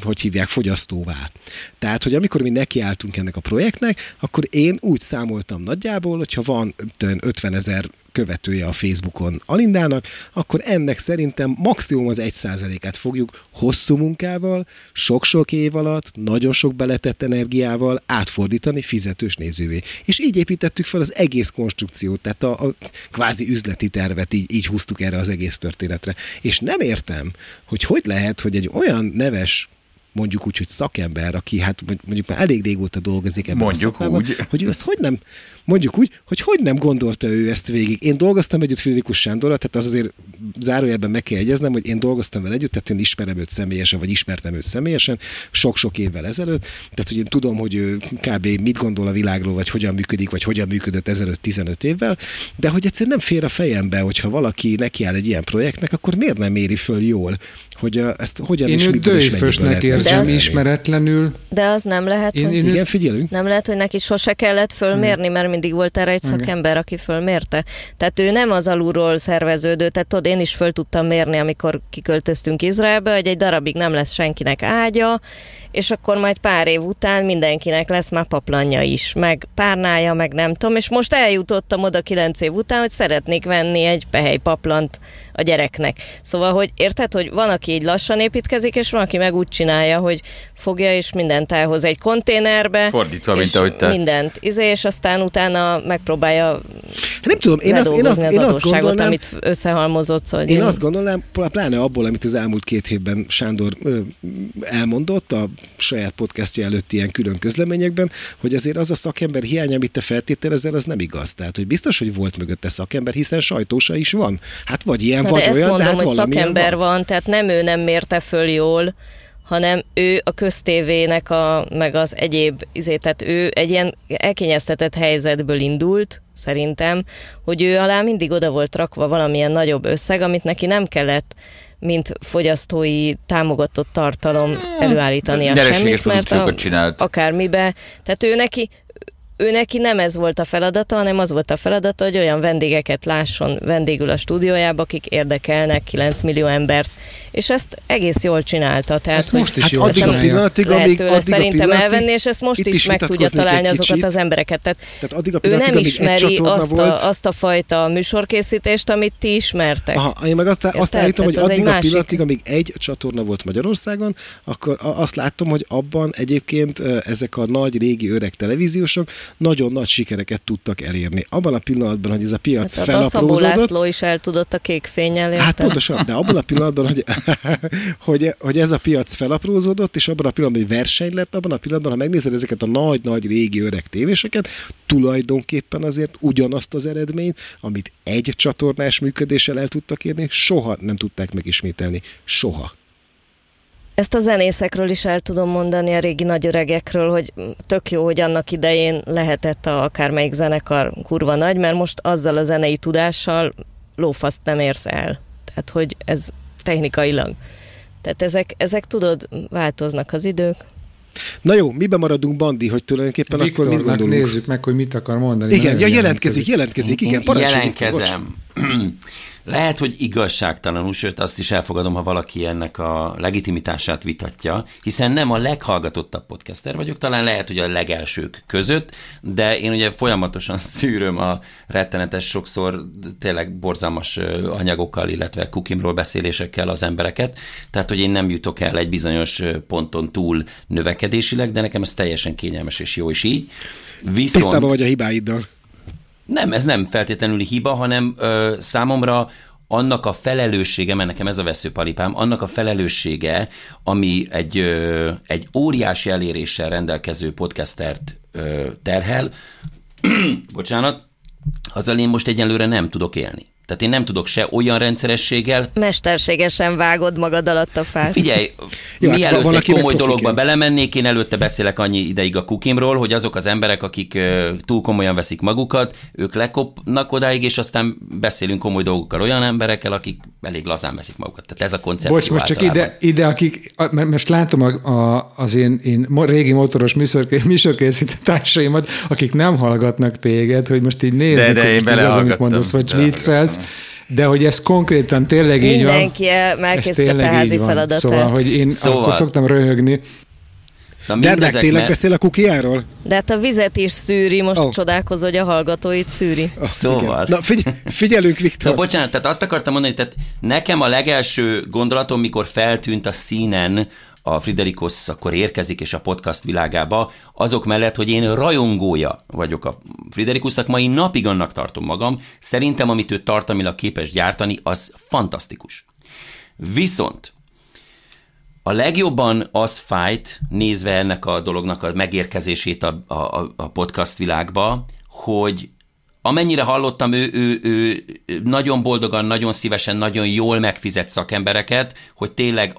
hogy hívják, fogyasztóvá. Tehát, hogy amikor mi nekiálltunk ennek a projektnek, akkor én úgy számoltam nagyjából, hogyha van 50 ezer követője a Facebookon Alindának, akkor ennek szerintem maximum az egy százalékát fogjuk hosszú munkával, sok-sok év alatt, nagyon sok beletett energiával átfordítani fizetős nézővé. És így építettük fel az egész konstrukciót, tehát a, a kvázi üzleti tervet így, így húztuk erre az egész történetre. És nem értem, hogy hogy lehet, hogy egy olyan neves mondjuk úgy, hogy szakember, aki hát mondjuk már elég régóta dolgozik ebben Mondjuk a szakmában, úgy. hogy ő ezt hogy nem, mondjuk úgy, hogy hogy nem gondolta ő ezt végig. Én dolgoztam együtt Friderikus Sándorral, tehát az azért zárójelben meg kell jegyeznem, hogy én dolgoztam vele együtt, tehát én ismerem őt személyesen, vagy ismertem őt személyesen, sok-sok évvel ezelőtt, tehát hogy én tudom, hogy ő kb. mit gondol a világról, vagy hogyan működik, vagy hogyan működött ezelőtt 15 évvel, de hogy egyszerűen nem fér a fejembe, hogyha valaki nekiáll egy ilyen projektnek, akkor miért nem éri föl jól, hogy uh, ezt hogyan Én is őt miből és mennyiből érzem megcsinálni. ismeretlenül. De az nem lehet, Én- hogy... én- Igen, figyelünk. Nem lehet, hogy neki sose kellett fölmérni, mert mindig volt erre egy szakember, aki fölmérte. Tehát ő nem az alulról szerveződő, tehát tudod, én is föl tudtam mérni, amikor kiköltöztünk Izraelbe, hogy egy darabig nem lesz senkinek ágya, és akkor majd pár év után mindenkinek lesz már paplanja is, meg párnája, meg nem tudom, és most eljutottam oda kilenc év után, hogy szeretnék venni egy pehely paplant a gyereknek. Szóval, hogy érted, hogy van, aki így lassan építkezik, és van, aki meg úgy csinálja, hogy fogja és mindent elhoz egy konténerbe. Fordítva, mint és ahogy te. Mindent. Izé, és aztán utána megpróbálja Hát Nem tudom, én azt, én azt, az én azt gondolnám, amit összehalmozott. Szóval Én azt gondolnám, pláne abból, amit az elmúlt két hétben Sándor ö, elmondott a saját podcastja előtti ilyen külön közleményekben, hogy azért az a szakember hiány, amit te feltételezel, az nem igaz. Tehát, hogy biztos, hogy volt mögötte szakember, hiszen sajtósa is van. Hát vagy ilyen, Na, vagy de ezt olyan, mondom, de hát hogy szakember van. van, tehát nem ő nem mérte föl jól, hanem ő a köztévének, a, meg az egyéb, izé, tehát ő egy ilyen elkényeztetett helyzetből indult, szerintem, hogy ő alá mindig oda volt rakva valamilyen nagyobb összeg, amit neki nem kellett mint fogyasztói támogatott tartalom előállítani a Nyereséges semmit, mert a, csinált. akármibe. Tehát ő neki, ő neki nem ez volt a feladata, hanem az volt a feladata, hogy olyan vendégeket lásson vendégül a stúdiójába, akik érdekelnek 9 millió embert, és ezt egész jól csinálta. Tehát, Ezt hogy most is Hát jól addig a pillanatig, lehet amíg, tőle addig a szerintem pillanatig, elvenni, és ezt most itt is, meg tudja találni azokat az embereket. Tehát, Tehát addig a ő nem amíg egy ismeri csatorna azt volt, a, azt a fajta műsorkészítést, amit ti ismertek. Aha, én meg azt, azt Érted? állítom, hogy Tehát az egy addig a másik- pillanatig, amíg egy csatorna volt Magyarországon, akkor a- azt látom, hogy abban egyébként ezek a nagy, régi, öreg televíziósok nagyon nagy sikereket tudtak elérni. Abban a pillanatban, hogy ez a piac Hát a Szabó felaprózódott, László is el tudott a kék fényel, Hát pontosan, de abban a pillanatban, hogy, hogy, hogy ez a piac felaprózódott, és abban a pillanatban, hogy verseny lett, abban a pillanatban, ha megnézed ezeket a nagy-nagy régi öreg tévéseket, tulajdonképpen azért ugyanazt az eredményt, amit egy csatornás működéssel el tudtak érni, soha nem tudták megismételni. Soha. Ezt a zenészekről is el tudom mondani, a régi nagyöregekről, hogy tök jó, hogy annak idején lehetett a akármelyik zenekar kurva nagy, mert most azzal a zenei tudással lófaszt nem érsz el. Tehát, hogy ez technikailag. Tehát ezek, ezek tudod, változnak az idők. Na jó, miben maradunk, Bandi, hogy tulajdonképpen akkor mit Viktornak gondolunk? nézzük meg, hogy mit akar mondani. Igen, ja, jelentkezik, jelentkezik, igen, parancsolj, Viktor, jelentkezem. Lehet, hogy igazságtalanul, sőt azt is elfogadom, ha valaki ennek a legitimitását vitatja, hiszen nem a leghallgatottabb podcaster vagyok, talán lehet, hogy a legelsők között, de én ugye folyamatosan szűröm a rettenetes, sokszor tényleg borzalmas anyagokkal, illetve kukimról beszélésekkel az embereket, tehát hogy én nem jutok el egy bizonyos ponton túl növekedésileg, de nekem ez teljesen kényelmes és jó is így. Viszont... Tisztában vagy a hibáiddal. Nem, ez nem feltétlenül hiba, hanem ö, számomra annak a felelőssége, mert nekem ez a veszőparipám, annak a felelőssége, ami egy, ö, egy óriási eléréssel rendelkező podcastert ö, terhel, bocsánat, azzal én most egyelőre nem tudok élni. Tehát én nem tudok se olyan rendszerességgel... Mesterségesen vágod magad alatt a fát. Figyelj, Jó, hát mielőtt hát egy komoly dologba belemennék, én előtte beszélek annyi ideig a kukimról, hogy azok az emberek, akik túl komolyan veszik magukat, ők lekopnak odáig, és aztán beszélünk komoly dolgokkal olyan emberekkel, akik elég lazán veszik magukat. Tehát ez a koncepció Bocs, most csak ide, ide, akik, mert most látom a, a, az én, én régi motoros műsorkészítő társaimat, akik nem hallgatnak téged, hogy most így nézni, de, de hogy az, amit mondasz, vagy viccelsz, de hogy ez konkrétan tényleg így van. Mindenki elkészítette a házi feladatát. Szóval, hogy én szóval. akkor szoktam röhögni, Szóval Dernek tényleg mert... beszél a kukiáról? De hát a vizet is szűri, most oh. csodálkozó, hogy a hallgatóit szűri. Oh, szóval. Igen. Na figy- figyelünk, Viktor. Szóval bocsánat, tehát azt akartam mondani, tehát nekem a legelső gondolatom, mikor feltűnt a színen a Friderikus akkor érkezik, és a podcast világába, azok mellett, hogy én rajongója vagyok a Friderikusnak, mai napig annak tartom magam, szerintem amit ő tartalmilag képes gyártani, az fantasztikus. Viszont a legjobban az fájt, nézve ennek a dolognak a megérkezését a, a, a podcast világba, hogy amennyire hallottam, ő, ő, ő nagyon boldogan, nagyon szívesen, nagyon jól megfizet szakembereket, hogy tényleg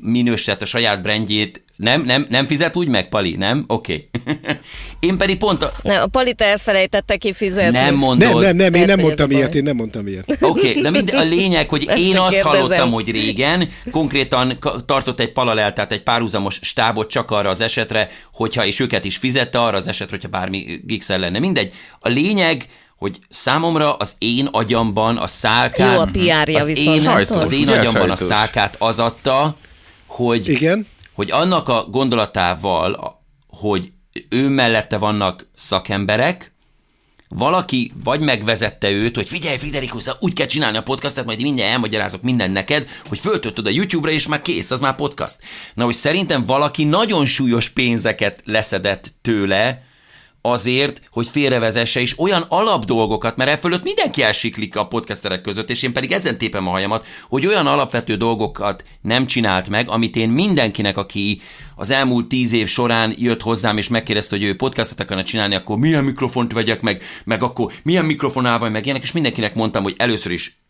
minősített a saját brandjét. Nem, nem, nem fizet úgy meg, Pali, nem? Oké. Okay. én pedig pont a... Nem, a Palit elfelejtette kifizetni. Nem mondod. Nem, nem, nem, én nem mondtam ilyet, én nem mondtam ilyet. Oké, okay, de mind, a lényeg, hogy Ezt én azt kérdezem. hallottam, hogy régen konkrétan tartott egy paraleltát, egy párhuzamos stábot csak arra az esetre, hogyha, és őket is fizette arra az esetre, hogyha bármi gigszel lenne. Mindegy. A lényeg, hogy számomra az én agyamban a szálkát... Jó a PR-ja az én, az én agyamban a szálkát az adta, hogy, Igen? hogy annak a gondolatával, hogy ő mellette vannak szakemberek, valaki vagy megvezette őt, hogy figyelj Friderikus, úgy kell csinálni a podcastet, majd minden elmagyarázok minden neked, hogy föltöltöd a YouTube-ra, és már kész, az már podcast. Na, hogy szerintem valaki nagyon súlyos pénzeket leszedett tőle, azért, hogy félrevezesse is olyan alapdolgokat, mert e fölött mindenki elsiklik a podcasterek között, és én pedig ezen tépem a hajamat, hogy olyan alapvető dolgokat nem csinált meg, amit én mindenkinek, aki az elmúlt tíz év során jött hozzám, és megkérdezte, hogy ő podcastot akarna csinálni, akkor milyen mikrofont vegyek meg, meg akkor milyen mikrofonál vagy meg ilyenek, és mindenkinek mondtam, hogy először is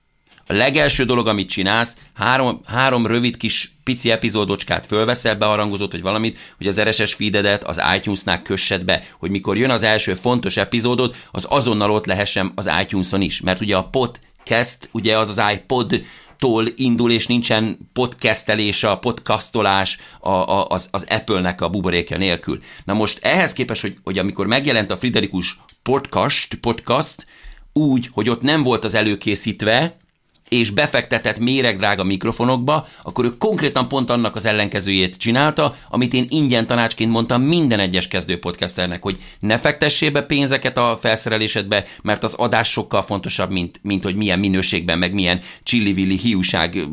a legelső dolog, amit csinálsz, három, három rövid kis pici epizódocskát fölveszel, beharangozod, hogy valamit, hogy az RSS feededet az iTunes-nál kössed be, hogy mikor jön az első fontos epizódod, az azonnal ott lehessen az iTunes-on is. Mert ugye a podcast, ugye az az iPod tól indul, és nincsen podcastelés, a podcastolás a, a, az, az Apple-nek a buborékja nélkül. Na most ehhez képest, hogy, hogy amikor megjelent a Friderikus podcast, podcast, úgy, hogy ott nem volt az előkészítve, és befektetett méregdrága mikrofonokba, akkor ő konkrétan pont annak az ellenkezőjét csinálta, amit én ingyen tanácsként mondtam minden egyes kezdő podcasternek, hogy ne fektessél be pénzeket a felszerelésedbe, mert az adás sokkal fontosabb, mint, mint hogy milyen minőségben, meg milyen csillivilli hiúság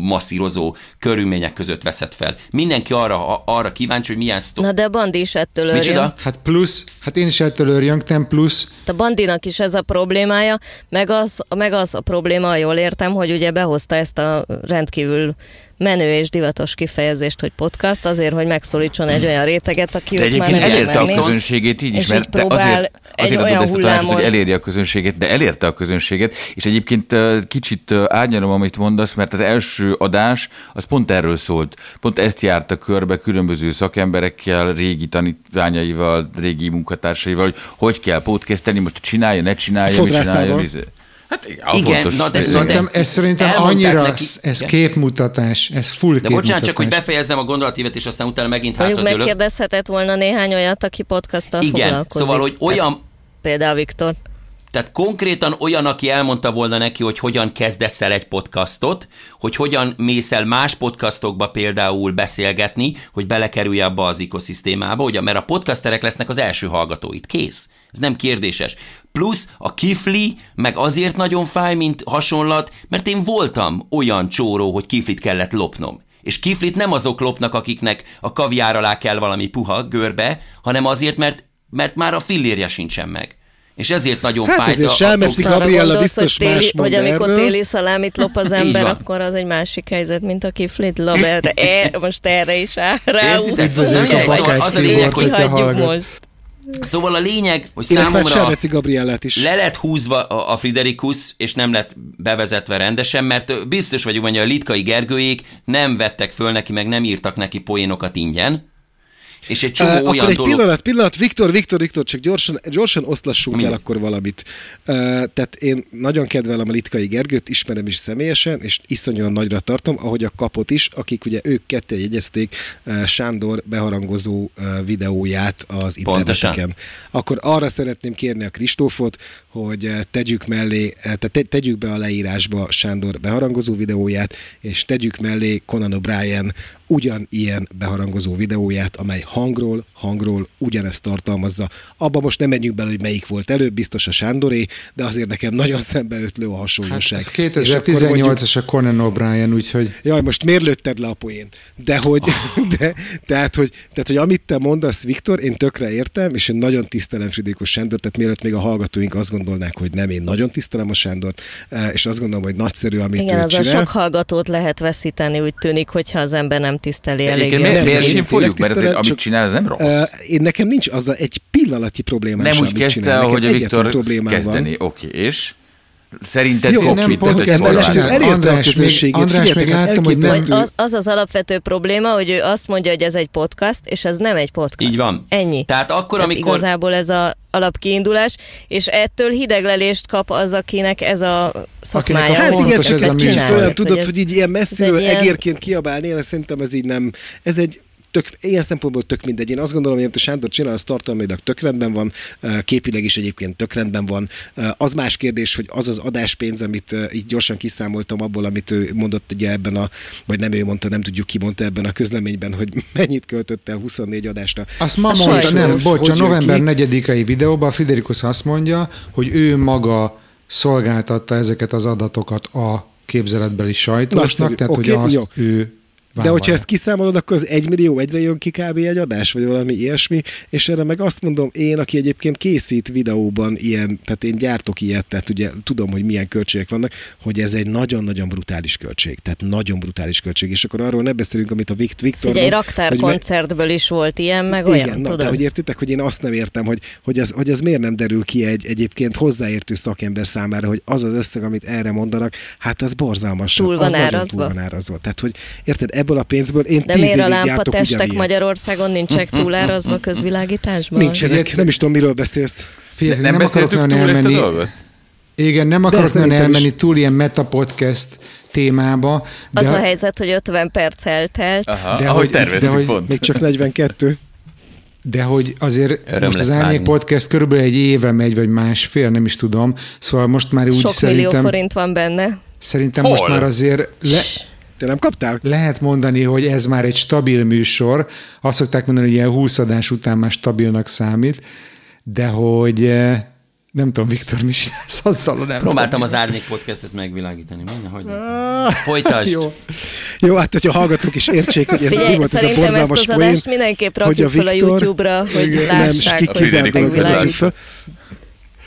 masszírozó körülmények között veszed fel. Mindenki arra, arra kíváncsi, hogy milyen sztor. Na de a Bandi is ettől örjön. Hát plusz, hát én is ettől örjöngtem, plusz. A Bandinak is ez a problémája, meg az, meg az a probléma, jól értem, hogy ugye behozta ezt a rendkívül menő és divatos kifejezést, hogy podcast, azért, hogy megszólítson egy olyan réteget, aki de már nem elérte a közönségét így is, mert azért, azért adod ezt a tanácsot, hogy eléri a közönséget, de elérte a közönséget, és egyébként kicsit árnyalom, amit mondasz, mert az első adás az pont erről szólt. Pont ezt járta körbe különböző szakemberekkel, régi tanítványaival, régi munkatársaival, hogy hogy kell podcasteni, most csinálja, ne csinálja, mit csinálja. Hát igen, na de, szerintem, ez szerintem annyira, neki, ez igen. képmutatás, ez full De képmutatás. bocsánat, csak hogy befejezzem a gondolatívet, és aztán utána megint hátra megkérdezhetett volna néhány olyat, aki podcasttal igen, foglalkozik. szóval, hogy olyan... Például Viktor. Tehát konkrétan olyan, aki elmondta volna neki, hogy hogyan kezdesz el egy podcastot, hogy hogyan mész el más podcastokba például beszélgetni, hogy belekerülj abba az ikoszisztémába, ugye, mert a podcasterek lesznek az első hallgatóit. Kész. Ez nem kérdéses. Plusz a kifli meg azért nagyon fáj, mint hasonlat, mert én voltam olyan csóró, hogy kiflit kellett lopnom. És kiflit nem azok lopnak, akiknek a kaviár alá kell valami puha görbe, hanem azért, mert, mert már a fillérje sincsen meg. És ezért nagyon Hát fájt. ezért a- a- Selmeci Arra Gabriella gondolsz, biztos hogy, téli, más mond hogy amikor erről. téli szalámit lop az ember, akkor az egy másik helyzet, mint a kiflit lop. Erre, e, most erre is áll Értitek? rá. Szóval az a lényeg, hogy hallgat. most. Szóval a lényeg, hogy Illetve számomra Gabriellát is. le lett húzva a a Friderikus, és nem lett bevezetve rendesen, mert biztos vagyok hogy a litkai Gergőjék nem vettek föl neki, meg nem írtak neki poénokat ingyen. És egy csomó Uh, olyan akkor egy dolog... pillanat, pillanat, Viktor, Viktor, Viktor, csak gyorsan, gyorsan oszlassunk Minden. el akkor valamit. Uh, tehát én nagyon kedvelem a Litkai Gergőt, ismerem is személyesen, és iszonyúan nagyra tartom, ahogy a kapot is, akik ugye ők kettő jegyezték uh, Sándor beharangozó uh, videóját az Pontosan. interneteken. Akkor arra szeretném kérni a Kristófot, hogy uh, tegyük mellé, uh, tehát te, tegyük be a leírásba Sándor beharangozó videóját, és tegyük mellé Conan O'Brien ugyanilyen beharangozó videóját, amely hangról, hangról ugyanezt tartalmazza. Abba most nem menjünk bele, hogy melyik volt előbb, biztos a Sándoré, de azért nekem nagyon szembeötlő a Hát hasonlóság. ez És akkor mondjuk- 2018-as a Conan O'Brien, úgyhogy Jaj, most miért lőtted le a poén? De hogy, de, tehát, hogy, tehát, hogy amit te mondasz, Viktor, én tökre értem, és én nagyon tisztelem Friderikus Sándor, tehát mielőtt még a hallgatóink azt gondolnák, hogy nem, én nagyon tisztelem a Sándort, eh, és azt gondolom, hogy nagyszerű, amit Igen, ő az a csinál. sok hallgatót lehet veszíteni, úgy tűnik, hogyha az ember nem tiszteli elég. Miért, Nem, miért én sem folyjuk? Mert azért, amit csinál, ez nem rossz. Uh, én nekem nincs az a, egy pillanatnyi problémám nem úgy kezdte, ahogy a Viktor problémám kezdeni. Oké, és? Szerinted Jó, nem ez nem elérte a András, még, közönségét. András, még láttam, hogy nem... Az, az az alapvető probléma, hogy ő azt mondja, hogy ez egy podcast, és ez nem egy podcast. Így van. Ennyi. Tehát akkor, Tehát amikor... igazából ez a alapkiindulás, és ettől hideglelést kap az, akinek ez a szakmája. Akinek a Hát igen, ez ez a olyan, tudod, ez- hogy így ilyen messziről egérként kiabálni, én szerintem ez így nem, ez egy tök, ilyen szempontból tök mindegy. Én azt gondolom, hogy amit a Sándor csinál, az tartalmilag tök rendben van, képileg is egyébként tök rendben van. Az más kérdés, hogy az az adáspénz, amit így gyorsan kiszámoltam abból, amit ő mondott ugye ebben a, vagy nem ő mondta, nem tudjuk ki mondta ebben a közleményben, hogy mennyit költött el 24 adásra. Azt ma A mondta, sajtó. nem, bocs, a november ki? 4-i videóban Friderikus azt mondja, hogy ő maga szolgáltatta ezeket az adatokat a képzeletbeli sajtósnak, Nagyszerű. tehát Oké, hogy azt jó. ő De hogyha ezt kiszámolod, akkor az 1 millió egyre jön ki kb. egy adás, vagy valami ilyesmi, és erre meg azt mondom, én, aki egyébként készít videóban ilyen, tehát én gyártok ilyet, tehát ugye tudom, hogy milyen költségek vannak, hogy ez egy nagyon-nagyon brutális költség, tehát nagyon brutális költség, és akkor arról ne beszélünk, amit a Vikt Viktor Figyelj, mond, hogy me- raktárkoncertből is volt ilyen, meg igen, olyan, na, tudod? de hogy értitek, hogy én azt nem értem, hogy, hogy, ez, hogy ez miért nem derül ki egy egyébként hozzáértő szakember számára, hogy az az összeg, amit erre mondanak, hát az borzalmas. Túl van az nagyon árazva. Túl van árazva. Tehát, hogy érted, ebből a pénzből én De miért a lámpatestek. Magyarországon nincsenek túlárazva közvilágításban? Nincsenek, nem is tudom, miről beszélsz. Figyelj, nem, nem, akarok nagyon túl ezt a elmenni. dolgot? Igen, nem akarok nagyon szerintem is. elmenni túl ilyen metapodcast témába. De, Az a helyzet, hogy 50 perc eltelt. Aha, De ahogy hogy- terveztük de hogy- pont. Még csak 42. de hogy azért Öröm most az Árnyék. Podcast körülbelül egy éve megy, vagy másfél, nem is tudom. Szóval most már úgy Sok millió szerintem, forint van benne. szerintem Hol? most már azért le, Te nem kaptál? lehet mondani, hogy ez már egy stabil műsor. Azt szokták mondani, hogy ilyen 20 adás után már stabilnak számít, de hogy eh, nem tudom, Viktor, mi csinálsz azzal? Nem Próbáltam az Árnyék Podcastet megvilágítani. Minden, hogy Folytasd. Jó. Jó, hát hogyha a hallgatók is értsék, hogy ez mi Figyelj, volt ez a szerintem ezt borzalmas az poén, adást mindenképp hogy rakjuk fel a Viktor- YouTube-ra, hogy Igen, nem, lássák, dolog, hogy megvilágítjuk.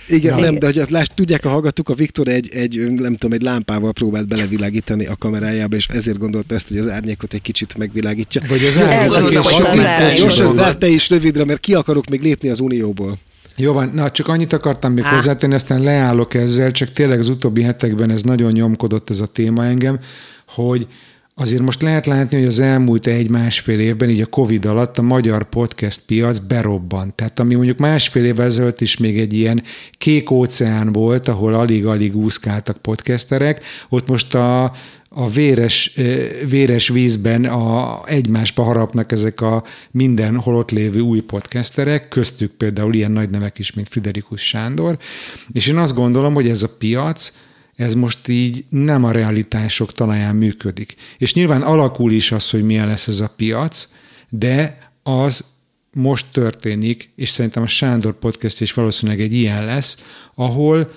Igen, Na. nem, de hogy láss, tudják a hallgatók, a Viktor egy, egy, nem tudom, egy lámpával próbált belevilágítani a kamerájába, és ezért gondolta ezt, hogy az árnyékot egy kicsit megvilágítja. Vagy az Jó, árnyék, Elgondoltam, és hogy az sokkal- árnyék. Gyorsan te is rövidre, mert ki akarok még lépni az Unióból. Jó van, na csak annyit akartam még Á. hozzátenni, aztán leállok ezzel, csak tényleg az utóbbi hetekben ez nagyon nyomkodott ez a téma engem, hogy azért most lehet látni, hogy az elmúlt egy-másfél évben, így a Covid alatt a magyar podcast piac berobbant. Tehát ami mondjuk másfél évvel ezelőtt is még egy ilyen kék óceán volt, ahol alig-alig úszkáltak podcasterek, ott most a, a véres, véres vízben a, egymásba harapnak ezek a mindenhol ott lévő új podcasterek, köztük például ilyen nagy nevek is, mint Friderikus Sándor, és én azt gondolom, hogy ez a piac, ez most így nem a realitások talaján működik. És nyilván alakul is az, hogy milyen lesz ez a piac, de az most történik, és szerintem a Sándor podcast is valószínűleg egy ilyen lesz, ahol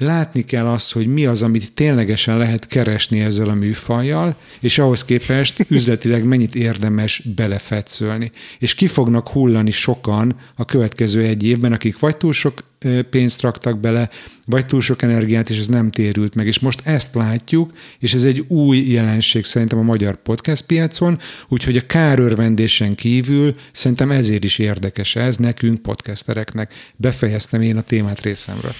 látni kell azt, hogy mi az, amit ténylegesen lehet keresni ezzel a műfajjal, és ahhoz képest üzletileg mennyit érdemes belefetszölni. És ki fognak hullani sokan a következő egy évben, akik vagy túl sok pénzt raktak bele, vagy túl sok energiát, és ez nem térült meg. És most ezt látjuk, és ez egy új jelenség szerintem a magyar podcast piacon, úgyhogy a kárörvendésen kívül szerintem ezért is érdekes ez nekünk, podcastereknek. Befejeztem én a témát részemről.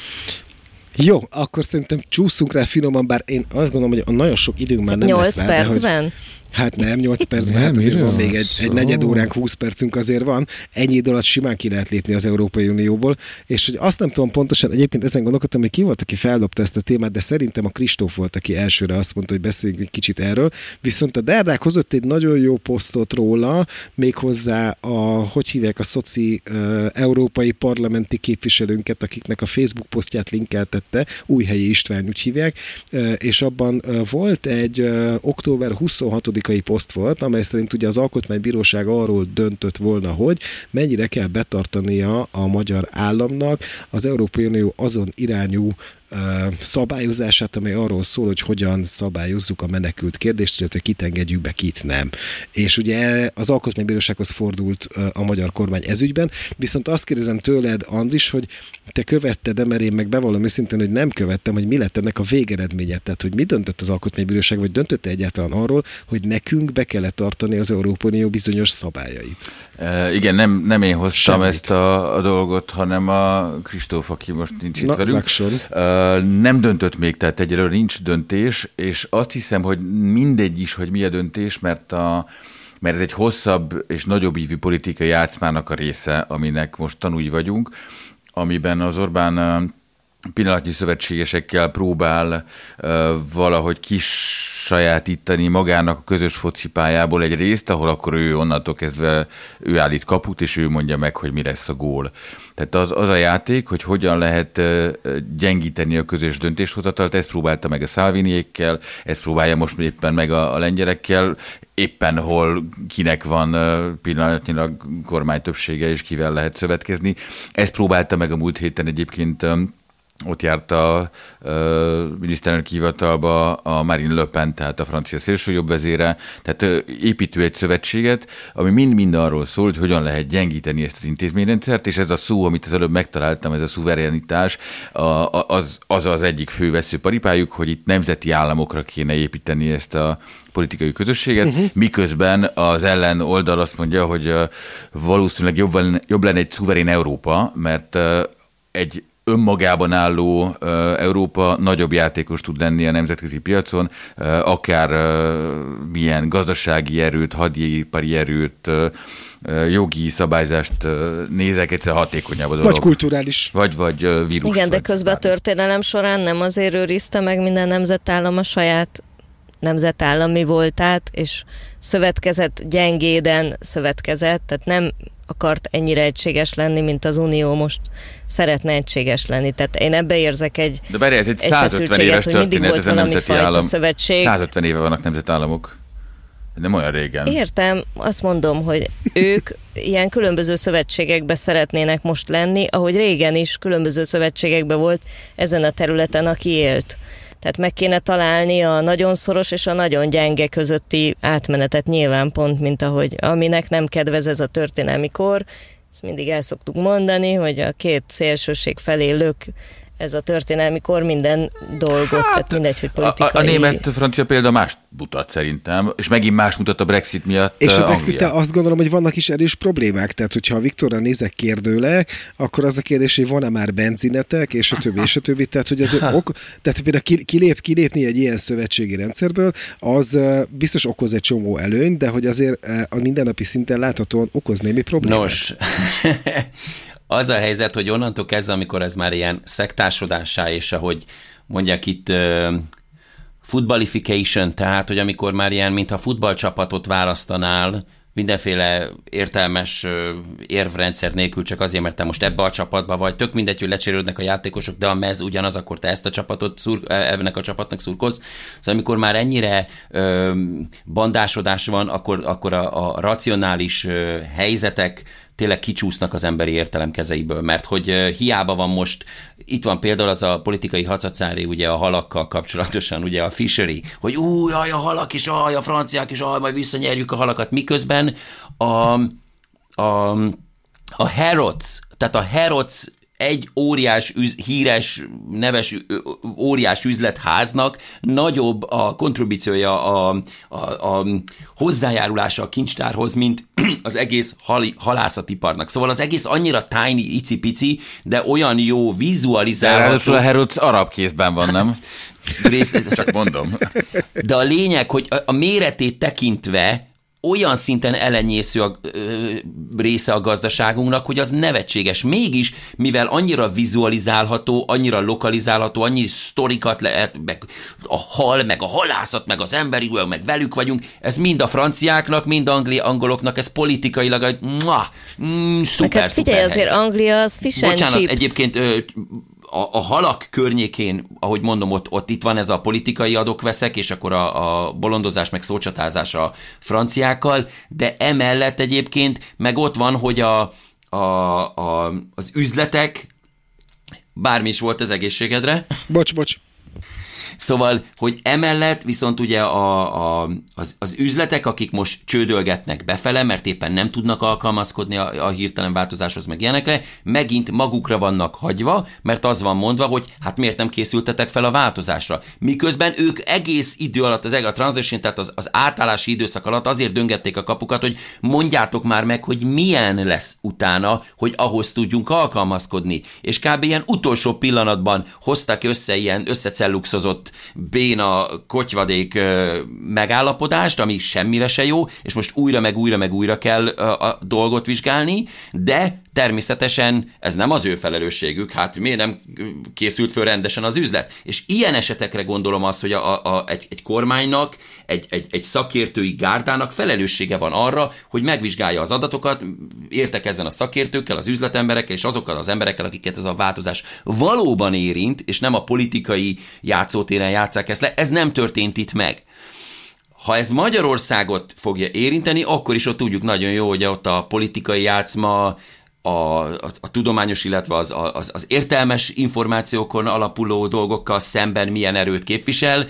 Jó, akkor szerintem csúszunk rá finoman, bár én azt gondolom, hogy a nagyon sok időnk már nem 8 lesz rá, percben? Hogy Hát nem, 8 percben, hát azért van még egy, egy negyed óránk, 20 percünk azért van. Ennyi idő alatt simán ki lehet lépni az Európai Unióból, és hogy azt nem tudom pontosan, egyébként ezen gondolkodtam, hogy ki volt, aki feldobta ezt a témát, de szerintem a Kristóf volt, aki elsőre azt mondta, hogy beszéljünk egy kicsit erről. Viszont a Derdák hozott egy nagyon jó posztot róla, méghozzá a, hogy hívják a szoci uh, európai parlamenti képviselőnket, akiknek a Facebook posztját linkeltette, Újhelyi István úgy hívják, uh, és abban uh, volt egy uh, október 26 politikai poszt volt, amely szerint ugye az Alkotmánybíróság arról döntött volna, hogy mennyire kell betartania a magyar államnak az Európai Unió azon irányú szabályozását, amely arról szól, hogy hogyan szabályozzuk a menekült kérdést, illetve kit engedjük be, kit nem. És ugye az Alkotmánybírósághoz fordult a magyar kormány ezügyben, viszont azt kérdezem tőled, Andris, hogy te követted de mert én meg bevallom őszintén, hogy nem követtem, hogy mi lett ennek a végeredménye, tehát hogy mi döntött az Alkotmánybíróság, vagy döntött egyáltalán arról, hogy nekünk be kellett tartani az Európai Unió bizonyos szabályait. E, igen, nem, nem én hoztam Semmit. ezt a, a dolgot, hanem a Kristóf, aki most nincs itt Na, velünk. Uh, nem döntött még, tehát egyelőre nincs döntés, és azt hiszem, hogy mindegy is, hogy mi a döntés, mert a, mert ez egy hosszabb és nagyobb ívű politikai játszmának a része, aminek most tanúi vagyunk, amiben az Orbán pillanatnyi szövetségesekkel próbál uh, valahogy kis sajátítani magának a közös focipályából egy részt, ahol akkor ő onnantól kezdve ő állít kaput, és ő mondja meg, hogy mi lesz a gól. Tehát az, az a játék, hogy hogyan lehet gyengíteni a közös döntéshozatalt, ezt próbálta meg a Szálviniékkel, ezt próbálja most éppen meg a, a lengyelekkel, éppen hol kinek van pillanatnyilag kormány többsége, és kivel lehet szövetkezni. Ezt próbálta meg a múlt héten egyébként ott járt a miniszterelnök hivatalba a Marine Le Pen, tehát a francia szélsőjobb vezére, tehát építő egy szövetséget, ami mind-mind arról szól, hogy hogyan lehet gyengíteni ezt az intézményrendszert, és ez a szó, amit az előbb megtaláltam, ez a szuverenitás, az az, az egyik fő veszőparipájuk, hogy itt nemzeti államokra kéne építeni ezt a politikai közösséget, uh-huh. miközben az ellen oldal azt mondja, hogy valószínűleg jobb, jobb lenne egy szuverén Európa, mert egy önmagában álló Európa nagyobb játékos tud lenni a nemzetközi piacon, akár milyen gazdasági erőt, hadipari erőt, jogi szabályzást nézek, egyszer hatékonyabb a dolog. Vagy kulturális. Vagy, vagy vírus. Igen, de közben a történelem során nem azért őrizte meg minden nemzetállam a saját nemzetállami voltát, és szövetkezett gyengéden szövetkezett, tehát nem akart ennyire egységes lenni, mint az Unió most szeretne egységes lenni. Tehát én ebbe érzek egy De bárja, ez egy, egy 150 éves történet, ez a nemzeti állam. Szövetség. 150 éve vannak nemzetállamok. Nem olyan régen. Értem, azt mondom, hogy ők ilyen különböző szövetségekbe szeretnének most lenni, ahogy régen is különböző szövetségekbe volt ezen a területen, aki élt. Tehát meg kéne találni a nagyon szoros és a nagyon gyenge közötti átmenetet nyilván pont, mint ahogy aminek nem kedvez ez a történelmi kor. Ezt mindig el szoktuk mondani, hogy a két szélsőség felé lök ez a történelmi kor minden dolgot, hát, tehát mindegy, hogy politikai... A, a német-francia példa más mutat szerintem, és megint más mutat a Brexit miatt És a brexit azt gondolom, hogy vannak is erős problémák, tehát hogyha a Viktorra nézek kérdőle, akkor az a kérdés, hogy van-e már benzinetek, és a többi, és a többi, tehát hogy azért ok, tehát például kilép, kilépni egy ilyen szövetségi rendszerből, az biztos okoz egy csomó előny, de hogy azért a mindennapi szinten láthatóan okoz némi problémát. Nos, az a helyzet, hogy onnantól kezdve, amikor ez már ilyen szektársodásá, és ahogy mondják itt footballification, tehát, hogy amikor már ilyen, mintha futballcsapatot választanál, mindenféle értelmes érvrendszer nélkül csak azért, mert te most ebbe a csapatba vagy, tök mindegy, hogy lecserélődnek a játékosok, de a mez ugyanaz, akkor te ezt a csapatot szur, e, ennek a csapatnak szurkolsz. Szóval amikor már ennyire ö, bandásodás van, akkor, akkor a, a racionális ö, helyzetek tényleg kicsúsznak az emberi értelem kezeiből, mert hogy hiába van most, itt van például az a politikai hacacári, ugye a halakkal kapcsolatosan, ugye a fishery, hogy új, a halak is, aj, a franciák is, aj, majd visszanyerjük a halakat, miközben a, a, a Herods, tehát a Herods egy óriás, üz, híres, neves óriás üzletháznak nagyobb a kontribúciója, a, a, a hozzájárulása a kincstárhoz, mint az egész hali, halászatiparnak. Szóval az egész annyira tiny, icipici, de olyan jó vizualizálható. Ráadásul a Herod's arab kézben van, nem? Rész, csak mondom. De a lényeg, hogy a, a méretét tekintve olyan szinten elenyésző a ö, része a gazdaságunknak, hogy az nevetséges. Mégis, mivel annyira vizualizálható, annyira lokalizálható, annyi sztorikat lehet, meg a hal, meg a halászat, meg az emberi, meg velük vagyunk, ez mind a franciáknak, mind angli angoloknak, ez politikailag egy mm, szuper, hát figyelj, szuper azért helyzet. Anglia az fish Bocsánat, chips. egyébként ö, a, a halak környékén, ahogy mondom, ott, ott itt van ez a politikai adokveszek, és akkor a, a bolondozás, meg szócsatázás a franciákkal, de emellett egyébként meg ott van, hogy a, a, a, az üzletek, bármi is volt az egészségedre. Bocs, bocs. Szóval, hogy emellett viszont ugye a, a, az, az üzletek, akik most csődölgetnek befele, mert éppen nem tudnak alkalmazkodni a, a hirtelen változáshoz, meg ilyenekre, megint magukra vannak hagyva, mert az van mondva, hogy hát miért nem készültetek fel a változásra. Miközben ők egész idő alatt, az a transition, tehát az, az átállási időszak alatt azért döngették a kapukat, hogy mondjátok már meg, hogy milyen lesz utána, hogy ahhoz tudjunk alkalmazkodni. És kb. ilyen utolsó pillanatban hoztak össze ilyen összecelluxozott béna kotyvadék megállapodást, ami semmire se jó, és most újra meg újra meg újra kell a, dolgot vizsgálni, de természetesen ez nem az ő felelősségük, hát miért nem készült föl rendesen az üzlet? És ilyen esetekre gondolom azt, hogy a, a, egy, egy kormánynak, egy, egy, egy szakértői gárdának felelőssége van arra, hogy megvizsgálja az adatokat, értekezzen a szakértőkkel, az üzletemberekkel és azokkal az emberekkel, akiket ez a változás valóban érint, és nem a politikai játszótéren játszák ezt le. Ez nem történt itt meg ha ez Magyarországot fogja érinteni, akkor is ott tudjuk nagyon jó, hogy ott a politikai játszma, a, a, a tudományos, illetve az, az, az értelmes információkon alapuló dolgokkal szemben milyen erőt képvisel.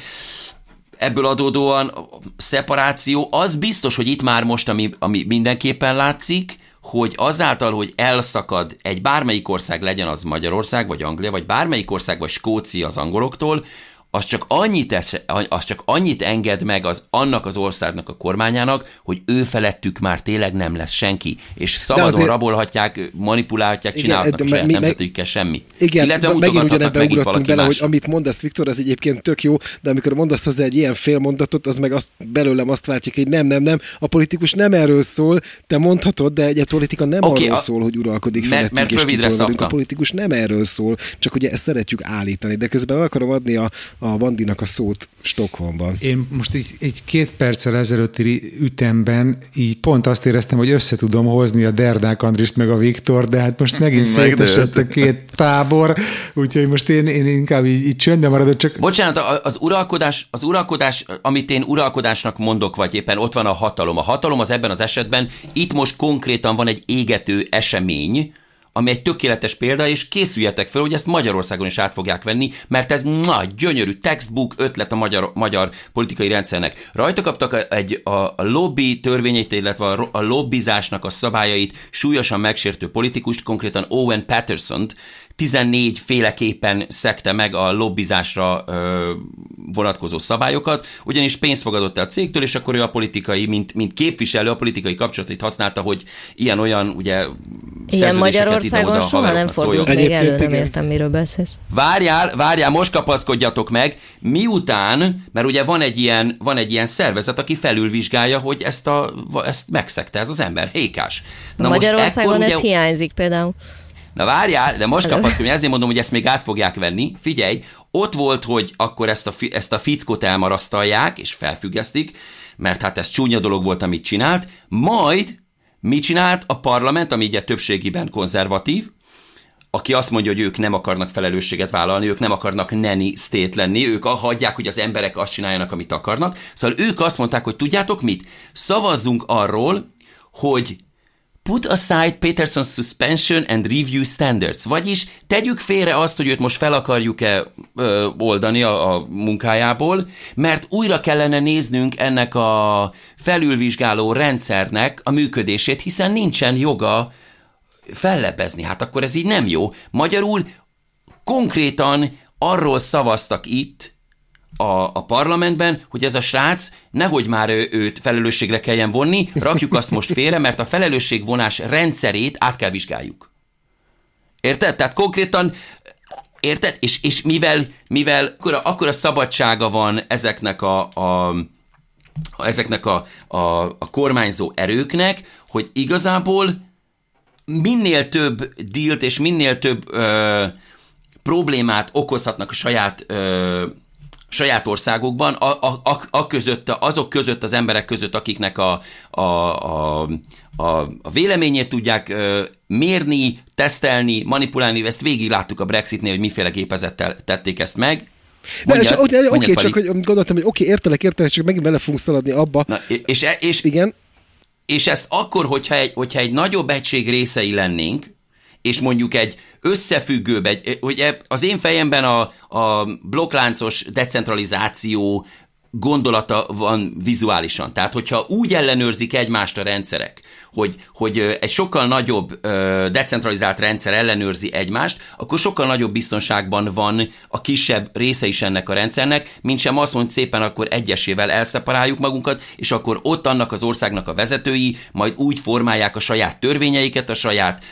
Ebből adódóan a szeparáció, az biztos, hogy itt már most, ami, ami mindenképpen látszik, hogy azáltal, hogy elszakad egy bármelyik ország, legyen az Magyarország, vagy Anglia, vagy bármelyik ország, vagy Skócia az angoloktól, az csak annyit, esz, az csak annyit enged meg az annak az országnak a kormányának, hogy ő felettük már tényleg nem lesz senki, és szabadon azért... rabolhatják, manipulálhatják, csinálhatnak igen, a saját nemzetükkel semmit. Igen, Illetve megint ugyanebben ugrottunk bele, más. hogy amit mondasz, Viktor, az egyébként tök jó, de amikor mondasz hozzá egy ilyen félmondatot, az meg azt, belőlem azt váltja, hogy nem, nem, nem, a politikus nem erről szól, te mondhatod, de egy politika nem okay, arról a... szól, hogy uralkodik mert, mert és rövidre A politikus nem erről szól, csak ugye ezt szeretjük állítani, de közben meg akarom adni a a Bandinak a szót Stockholmban. Én most egy, egy két perccel ezelőtti ütemben így pont azt éreztem, hogy össze tudom hozni a Derdák Andrist meg a Viktor, de hát most megint szétesett a két tábor, úgyhogy most én, én inkább így, így csöndben maradok. Csak... Bocsánat, az uralkodás, az uralkodás, amit én uralkodásnak mondok, vagy éppen ott van a hatalom. A hatalom az ebben az esetben, itt most konkrétan van egy égető esemény, ami egy tökéletes példa, és készüljetek fel, hogy ezt Magyarországon is át fogják venni, mert ez na, gyönyörű textbook ötlet a magyar, magyar politikai rendszernek. Rajta kaptak egy a, a lobby törvényeit, illetve a, a lobbizásnak a szabályait súlyosan megsértő politikust, konkrétan Owen Patterson-t, 14 féleképpen szekte meg a lobbizásra ö, vonatkozó szabályokat, ugyanis pénzt fogadott el a cégtől, és akkor ő a politikai, mint, mint képviselő a politikai kapcsolatait használta, hogy ilyen-olyan, ugye Ilyen Magyarországon soha nem fordult még elő, nem értem, miről beszélsz. Várjál, várjál, most kapaszkodjatok meg, miután, mert ugye van egy ilyen, van egy ilyen szervezet, aki felülvizsgálja, hogy ezt, a, ezt megszegte ez az ember, hékás. Na Magyarországon most ez ugye, hiányzik például. Na várjál, de most kapaszkodj, ezért mondom, hogy ezt még át fogják venni. Figyelj, ott volt, hogy akkor ezt a, ezt a fickot elmarasztalják, és felfüggesztik, mert hát ez csúnya dolog volt, amit csinált, majd mit csinált a parlament, ami ugye többségiben konzervatív, aki azt mondja, hogy ők nem akarnak felelősséget vállalni, ők nem akarnak neni state lenni, ők hagyják, hogy az emberek azt csináljanak, amit akarnak. Szóval ők azt mondták, hogy tudjátok mit? Szavazzunk arról, hogy Put aside Peterson's suspension and review standards. Vagyis tegyük félre azt, hogy őt most fel akarjuk-e ö, oldani a, a munkájából, mert újra kellene néznünk ennek a felülvizsgáló rendszernek a működését, hiszen nincsen joga fellebezni. Hát akkor ez így nem jó. Magyarul konkrétan arról szavaztak itt, a, a parlamentben, hogy ez a srác nehogy már ő, őt felelősségre kelljen vonni, rakjuk azt most félre, mert a felelősségvonás rendszerét át kell vizsgáljuk. Érted? Tehát konkrétan Érted? És, és mivel, mivel akkor a, akkor a szabadsága van ezeknek a, a ezeknek a, a, a kormányzó erőknek, hogy igazából minél több dílt és minél több ö, problémát okozhatnak a saját ö, saját országokban, a, a, a, a között, azok között, az emberek között, akiknek a, a, a, a, a véleményét tudják ö, mérni, tesztelni, manipulálni, ezt végig láttuk a Brexitnél, hogy miféle gépezettel tették ezt meg. Mondjad, oké, okay, csak hogy gondoltam, hogy oké, okay, értelek, értelek, csak megint bele fogunk szaladni abba. Na, és, e- és, igen. És ezt akkor, hogyha egy, hogyha egy nagyobb egység részei lennénk, és mondjuk egy összefüggőbb, egy, ugye az én fejemben a, a blokkláncos decentralizáció gondolata van vizuálisan. Tehát, hogyha úgy ellenőrzik egymást a rendszerek, hogy, hogy egy sokkal nagyobb decentralizált rendszer ellenőrzi egymást, akkor sokkal nagyobb biztonságban van a kisebb része is ennek a rendszernek, mint sem azt mondja szépen, akkor egyesével elszeparáljuk magunkat, és akkor ott annak az országnak a vezetői majd úgy formálják a saját törvényeiket, a saját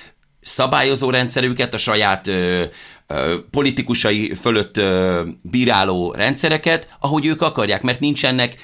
szabályozó rendszerüket, a saját ö, politikusai fölött bíráló rendszereket, ahogy ők akarják, mert nincsenek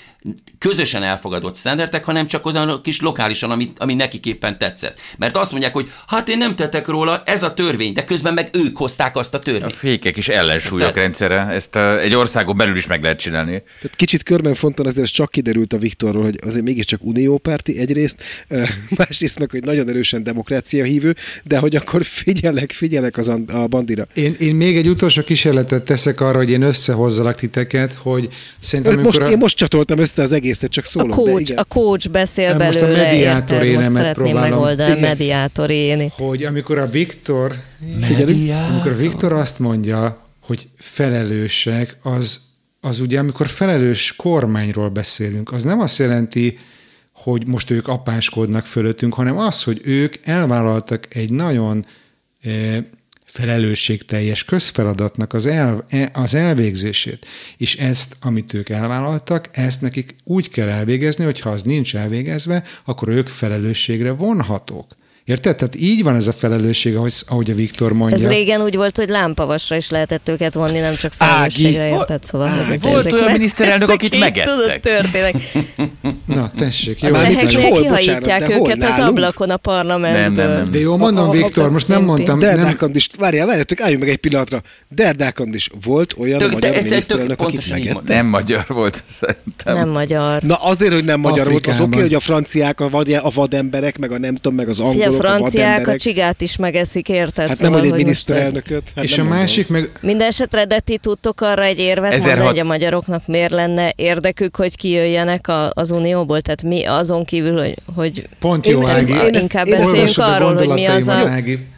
közösen elfogadott standardek, hanem csak azon kis lokálisan, ami, ami nekik éppen tetszett. Mert azt mondják, hogy hát én nem tettek róla, ez a törvény, de közben meg ők hozták azt a törvényt. A fékek is ellensúlyok Tehát, rendszere, ezt egy országon belül is meg lehet csinálni. Tehát kicsit körben fonton azért ez csak kiderült a Viktorról, hogy azért mégiscsak uniópárti egyrészt, másrészt meg, hogy nagyon erősen demokrácia hívő, de hogy akkor figyelek, figyelek az a bandira. Én, én még egy utolsó kísérletet teszek arra, hogy én összehozzalak titeket, hogy szerintem... Most, a... Én most csatoltam össze az egészet, csak szólok. A coach, igen. a coach beszél most belőle, a mediátor érted? Most szeretném megoldani a mediátor éni. Hogy amikor a Viktor, figyelünk, amikor a Viktor azt mondja, hogy felelősek, az, az ugye, amikor felelős kormányról beszélünk, az nem azt jelenti, hogy most ők apáskodnak fölöttünk, hanem az, hogy ők elvállaltak egy nagyon eh, felelősségteljes közfeladatnak az, el, e, az elvégzését. És ezt, amit ők elvállaltak, ezt nekik úgy kell elvégezni, hogy ha az nincs elvégezve, akkor ők felelősségre vonhatók. Érted? Tehát így van ez a felelősség, ahogy, ahogy a Viktor mondja. Ez régen úgy volt, hogy lámpavasra is lehetett őket vonni, nem csak felelősségre, érted? Szóval, Ági. Volt olyan miniszterelnök, akit megettek. Tudod, történik. Na, tessék. Jó, a cseheknél kihajítják őket az ablakon a parlamentből. Nem, nem, nem. De jó, mondom, a, Viktor, most nem mondtam. Derdákand is, várjál, várjátok, álljunk meg egy pillanatra. Derdákand is volt olyan tök, magyar miniszterelnök, akit megett. Nem magyar volt, szerintem. Nem magyar. Na azért, hogy nem magyar volt, az oké, hogy a franciák, a vademberek, meg a nem tudom, meg az angolok, franciák a csigát is megeszik, érted? Hát szóval, nem, hogy egy miniszterelnököt. Hát és a másik meg... Minden esetre, de ti tudtok arra egy érvet 1600... mondani, hogy a magyaroknak miért lenne érdekük, hogy kijöjjenek a, az Unióból? Tehát mi azon kívül, hogy... hogy Pont jó, Ági. Én, én inkább beszéljünk arról, hogy mi az a...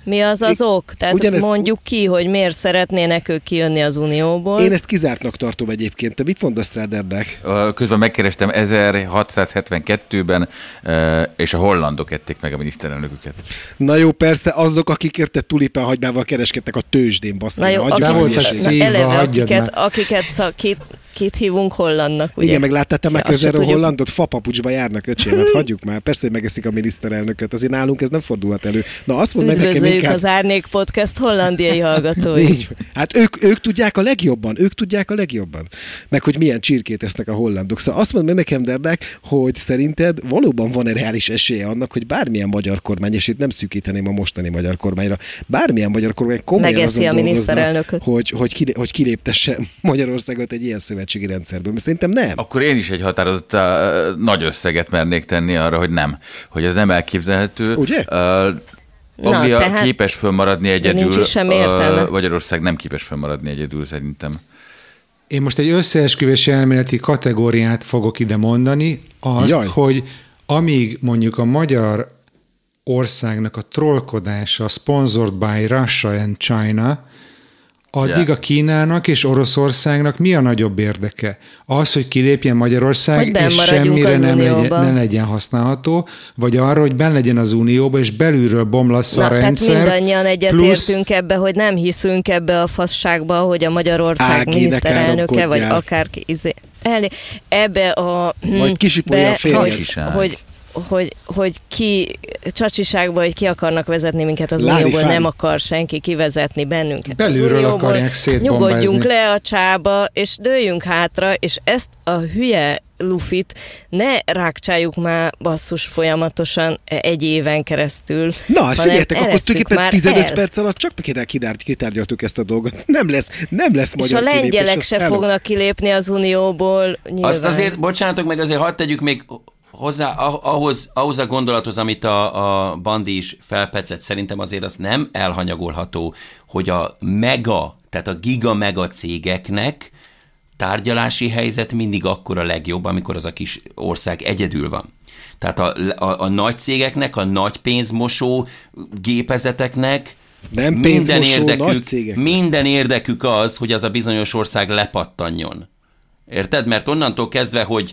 Mi az az ok? Tehát ugyanezt- mondjuk ki, hogy miért szeretnének ők kijönni az Unióból. Én ezt kizártnak tartom egyébként. Te mit mondasz rá, Derdek? Ö, Közben megkerestem 1672-ben, ö, és a hollandok ették meg a miniszterelnöküket. Na jó, persze, azok, akik érte tulipán hagymával kereskedtek a tőzsdén, baszki. Na jó, Be a hagyjad akiket, akiket szak, kit, hívunk hollandnak, ugye? Igen, meg láttál te már közelről. Hollandot? Fapapucsba járnak, öcsém, hát hagyjuk már. Persze, hogy megeszik a miniszterelnököt, azért nálunk ez nem fordulhat elő. Na azt mondd meg nekem inkább... az Árnyék Podcast hollandiai hallgatói. Így. Hát ők, ők tudják a legjobban, ők tudják a legjobban. Meg hogy milyen csirkét esznek a hollandok. Szóval azt mondd meg nekem, Derdek, hogy szerinted valóban van-e reális esélye annak, hogy bármilyen magyar kormány, és itt nem szűkíteném a mostani magyar kormányra, bármilyen magyar kormány komolyan Megeszi azon a dolgozna, miniszterelnököt. hogy, hogy, kilé, hogy kiléptesse Magyarországot egy ilyen szövetségi rendszerből. Mert szerintem nem. Akkor én is egy határozott ö, nagy összeget mernék tenni arra, hogy nem. Hogy ez nem elképzelhető. Ugye? Ö, Anglia tehát- képes fönnmaradni egyedül, nincs is értelme. ö, Magyarország nem képes fönnmaradni egyedül szerintem. Én most egy összeesküvés elméleti kategóriát fogok ide mondani, azt, Jaj. Jaj. hogy amíg mondjuk a magyar országnak a trollkodása sponsored by Russia and China, addig Ja. a Kínának és Oroszországnak mi a nagyobb érdeke? Az, hogy kilépjen Magyarország, Hogy és semmire nem legyen, ne legyen használható, vagy arra, hogy benn legyen az Unióba, és belülről bomlasz Na, a tehát rendszer. mindannyian egyetértünk plusz- ebbe, hogy nem hiszünk ebbe a fasságba, hogy a Magyarország miniszterelnöke, vagy akárki izé, elé, ebbe a... Vagy kisipolja a férjed. Csacsiság. hogy, hogy, hogy ki csacsiságba, hogy ki akarnak vezetni minket az Lári Unióból, nem akar senki kivezetni bennünket. Belülről az Unióból. akarják szétbombázni. Nyugodjunk le a csába, és dőljünk hátra, és ezt a hülye lufit ne rákcsáljuk már basszus folyamatosan egy éven keresztül. Na, hát figyeljetek, akkor tulajdonképpen már 15 el. perc alatt csak kitár, kitár, kitárgyaltuk ezt a dolgot. Nem lesz, nem lesz És magyar a kilépés, lengyelek az se hello. fognak kilépni az Unióból. Nyilván. Azt azért, bocsánatok meg, azért hadd tegyük még hozzá ah- ahhoz, ahhoz a gondolathoz, amit a, a Bandi is felpecett, szerintem azért az nem elhanyagolható, hogy a mega, tehát a giga-mega cégeknek tárgyalási helyzet mindig akkor a legjobb, amikor az a kis ország egyedül van. Tehát a, a, a nagy cégeknek, a nagy pénzmosó gépezeteknek Nem minden nagy érdekük, cégek. minden érdekük az, hogy az a bizonyos ország lepattanjon. Érted? Mert onnantól kezdve, hogy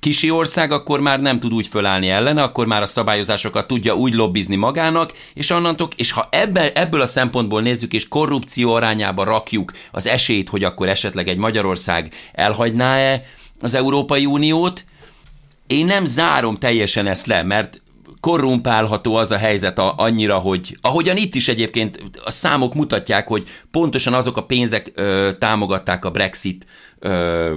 kisi ország, akkor már nem tud úgy fölállni ellene, akkor már a szabályozásokat tudja úgy lobbizni magának, és onnantól, és ha ebből, ebből a szempontból nézzük, és korrupció arányába rakjuk az esélyt, hogy akkor esetleg egy Magyarország elhagyná-e az Európai Uniót, én nem zárom teljesen ezt le, mert korrumpálható az a helyzet a, annyira, hogy ahogyan itt is egyébként a számok mutatják, hogy pontosan azok a pénzek ö, támogatták a Brexit ö,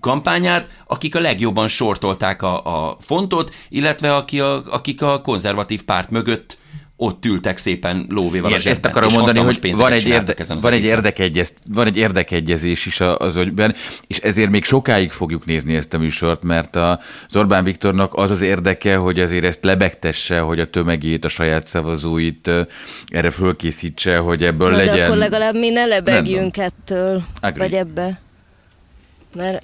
kampányát, akik a legjobban sortolták a, a fontot, illetve aki a, akik a konzervatív párt mögött ott ültek szépen lóvéval Igen, a zsebben, ezt akarom és mondani, hogy van egy, érde, ezen van, egy érdekegyez, van egy érdekegyezés is az ügyben, és ezért még sokáig fogjuk nézni ezt a műsort, mert a, az Orbán Viktornak az az érdeke, hogy azért ezt lebegtesse, hogy a tömegét, a saját szavazóit erre fölkészítse, hogy ebből Na, legyen... de akkor legalább mi ne lebegjünk ettől, Agree. vagy ebbe. Mert,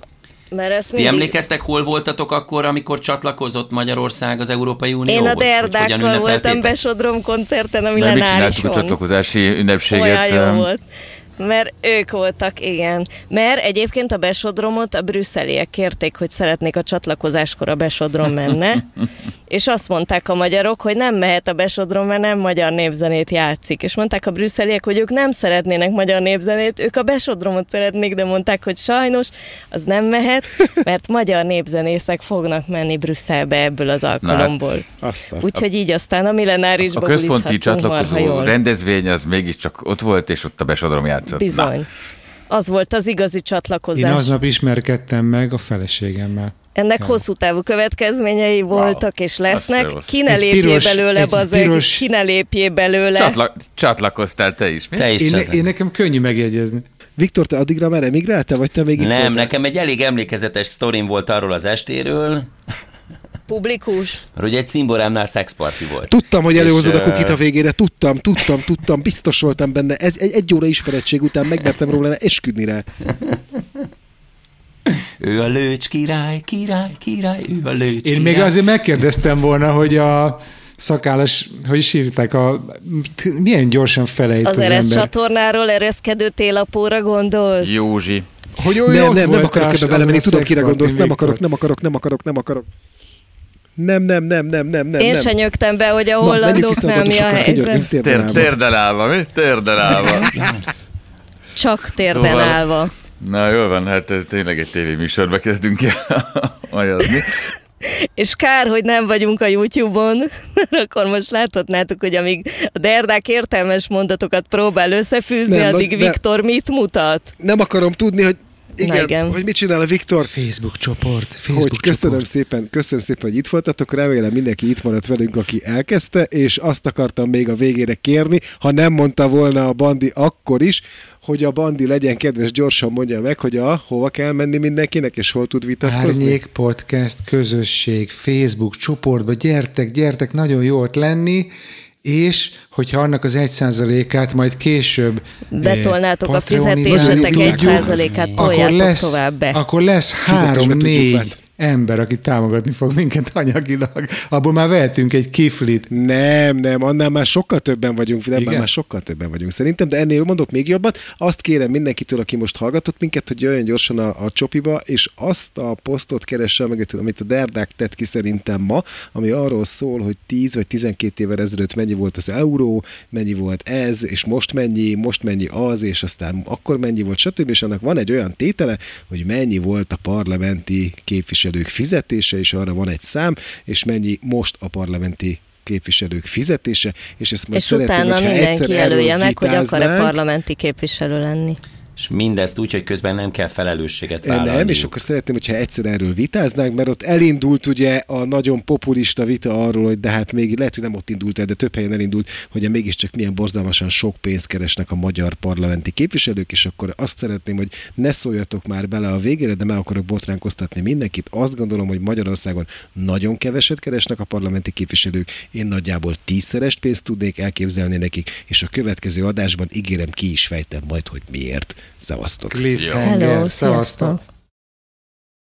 mert ezt Ti mindig... emlékeztek, hol voltatok akkor, amikor csatlakozott Magyarország az Európai Unióhoz? Én a Derdákkal voltam? Besodrom koncerten a Nem, mi millenárison. csináltuk a csatlakozási ünnepséget. Olyan jó volt. Mert ők voltak, igen. Mert egyébként a besodromot a brüsszeliek kérték, hogy szeretnék a csatlakozáskor a besodrom menne, és azt mondták a magyarok, hogy nem mehet a besodrom, mert nem magyar népzenét játszik. És mondták a brüsszeliek, hogy ők nem szeretnének magyar népzenét, ők a besodromot szeretnék, de mondták, hogy sajnos az nem mehet, mert magyar népzenészek fognak menni Brüsszelbe ebből az alkalomból. Azt a... Úgyhogy így aztán a millenárisba A központi csatlakozó rendezvény az mégiscsak ott volt, és ott a besodrom játszott. Bizony. Az volt az igazi Én csatlakozás. aznap ismerkedtem meg a feleségemmel. Ennek hosszú távú következményei voltak és lesznek. Ki ne lépjé piros- belőle, bazeg, piros- ki ne lépjé belőle. Csatla- csatlakoztál te is, mi? Te is Én, én nekem könnyű megjegyezni. Viktor, te addigra már emigráltál, vagy te még itt Nem, voltál? nekem egy elég emlékezetes sztorim volt arról az estéről, Publikus. hogy egy cimborámnál szexparti volt. Tudtam, hogy előhozod a kukit a végére, tudtam, tudtam, tudtam, biztos voltam benne. Ez egy, egy óra ismerettség után megmertem róla esküdni rá. Ő a lőcs király, király, király, ő a lőcs Én király. még azért megkérdeztem volna, hogy a szakállas, hogy is hívták, a, milyen gyorsan felejt Az az, ember. csatornáról ereszkedő télapóra gondolsz? Józsi. Hogy Nem, olyan nem, nem akarok ebbe bele menni, tudom, kire gondolsz, nem akarok, nem akarok, nem akarok, nem akarok. Nem, nem, nem, nem, nem, nem. Én nem. se nyögtem be, hogy a hollandoknál mi a helyzet. könyörgünk, térden Tér, állva. térden állva, mi? Térden állva. Csak térden Szóval- állva. Na jól van, hát eh, tényleg egy tévéműsorba kezdünk el ajazni. És kár, hogy nem vagyunk a YouTube-on, mert akkor most láthatnátok, hogy amíg a Derdák értelmes mondatokat próbál összefűzni, Nem, addig nem. Viktor mit mutat? Nem akarom tudni, hogy igen, Na igen. hogy mit csinál a Viktor. Facebook csoport, Facebook hogy köszönöm csoport. szépen, köszönöm szépen, hogy itt voltatok, remélem mindenki itt maradt velünk, aki elkezdte, és azt akartam még a végére kérni, ha nem mondta volna a Bandi akkor is, hogy a Bandi legyen kedves, gyorsan mondja meg, hogy a, hova kell menni mindenkinek, és hol tud vitatkozni. Árnyék Podcast közösség, Facebook csoportba, gyertek, gyertek, nagyon jó ott lenni, és hogyha annak az egy százalékát majd később eh, Betolnátok a fizetésetek egy százalékát, akkor toljátok lesz, tovább be. Akkor lesz három-négy. Ember, aki támogatni fog minket anyagilag. Abból már vehetünk egy kiflit. Nem, nem, annál már sokkal többen vagyunk, de Igen? már sokkal többen vagyunk szerintem, de ennél mondok még jobbat. Azt kérem mindenkitől, aki most hallgatott minket, hogy jöjjön gyorsan a, a csopiba, és azt a posztot keresse meg, amit a Derdák tett ki szerintem ma, ami arról szól, hogy 10 vagy 12 évvel ezelőtt mennyi volt az euró, mennyi volt ez, és most mennyi, most mennyi az, és aztán akkor mennyi volt, stb. És annak van egy olyan tétele, hogy mennyi volt a parlamenti képviselők fizetése, és arra van egy szám, és mennyi most a parlamenti képviselők fizetése, és ezt majd És szeretném, utána mindenki jelölje meg, hogy akar-e parlamenti képviselő lenni. És mindezt úgy, hogy közben nem kell felelősséget Nem, vállalni. és akkor szeretném, hogyha egyszer erről vitáznánk, mert ott elindult ugye a nagyon populista vita arról, hogy de hát még lehet, hogy nem ott indult el, de több helyen elindult, hogy mégiscsak milyen borzalmasan sok pénzt keresnek a magyar parlamenti képviselők, és akkor azt szeretném, hogy ne szóljatok már bele a végére, de meg akarok botránkoztatni mindenkit. Azt gondolom, hogy Magyarországon nagyon keveset keresnek a parlamenti képviselők, én nagyjából tízszeres pénzt tudnék elképzelni nekik, és a következő adásban ígérem ki is fejtem majd, hogy miért. Szevasztok! Cliffhanger, Hello, szevasztok! sziasztok!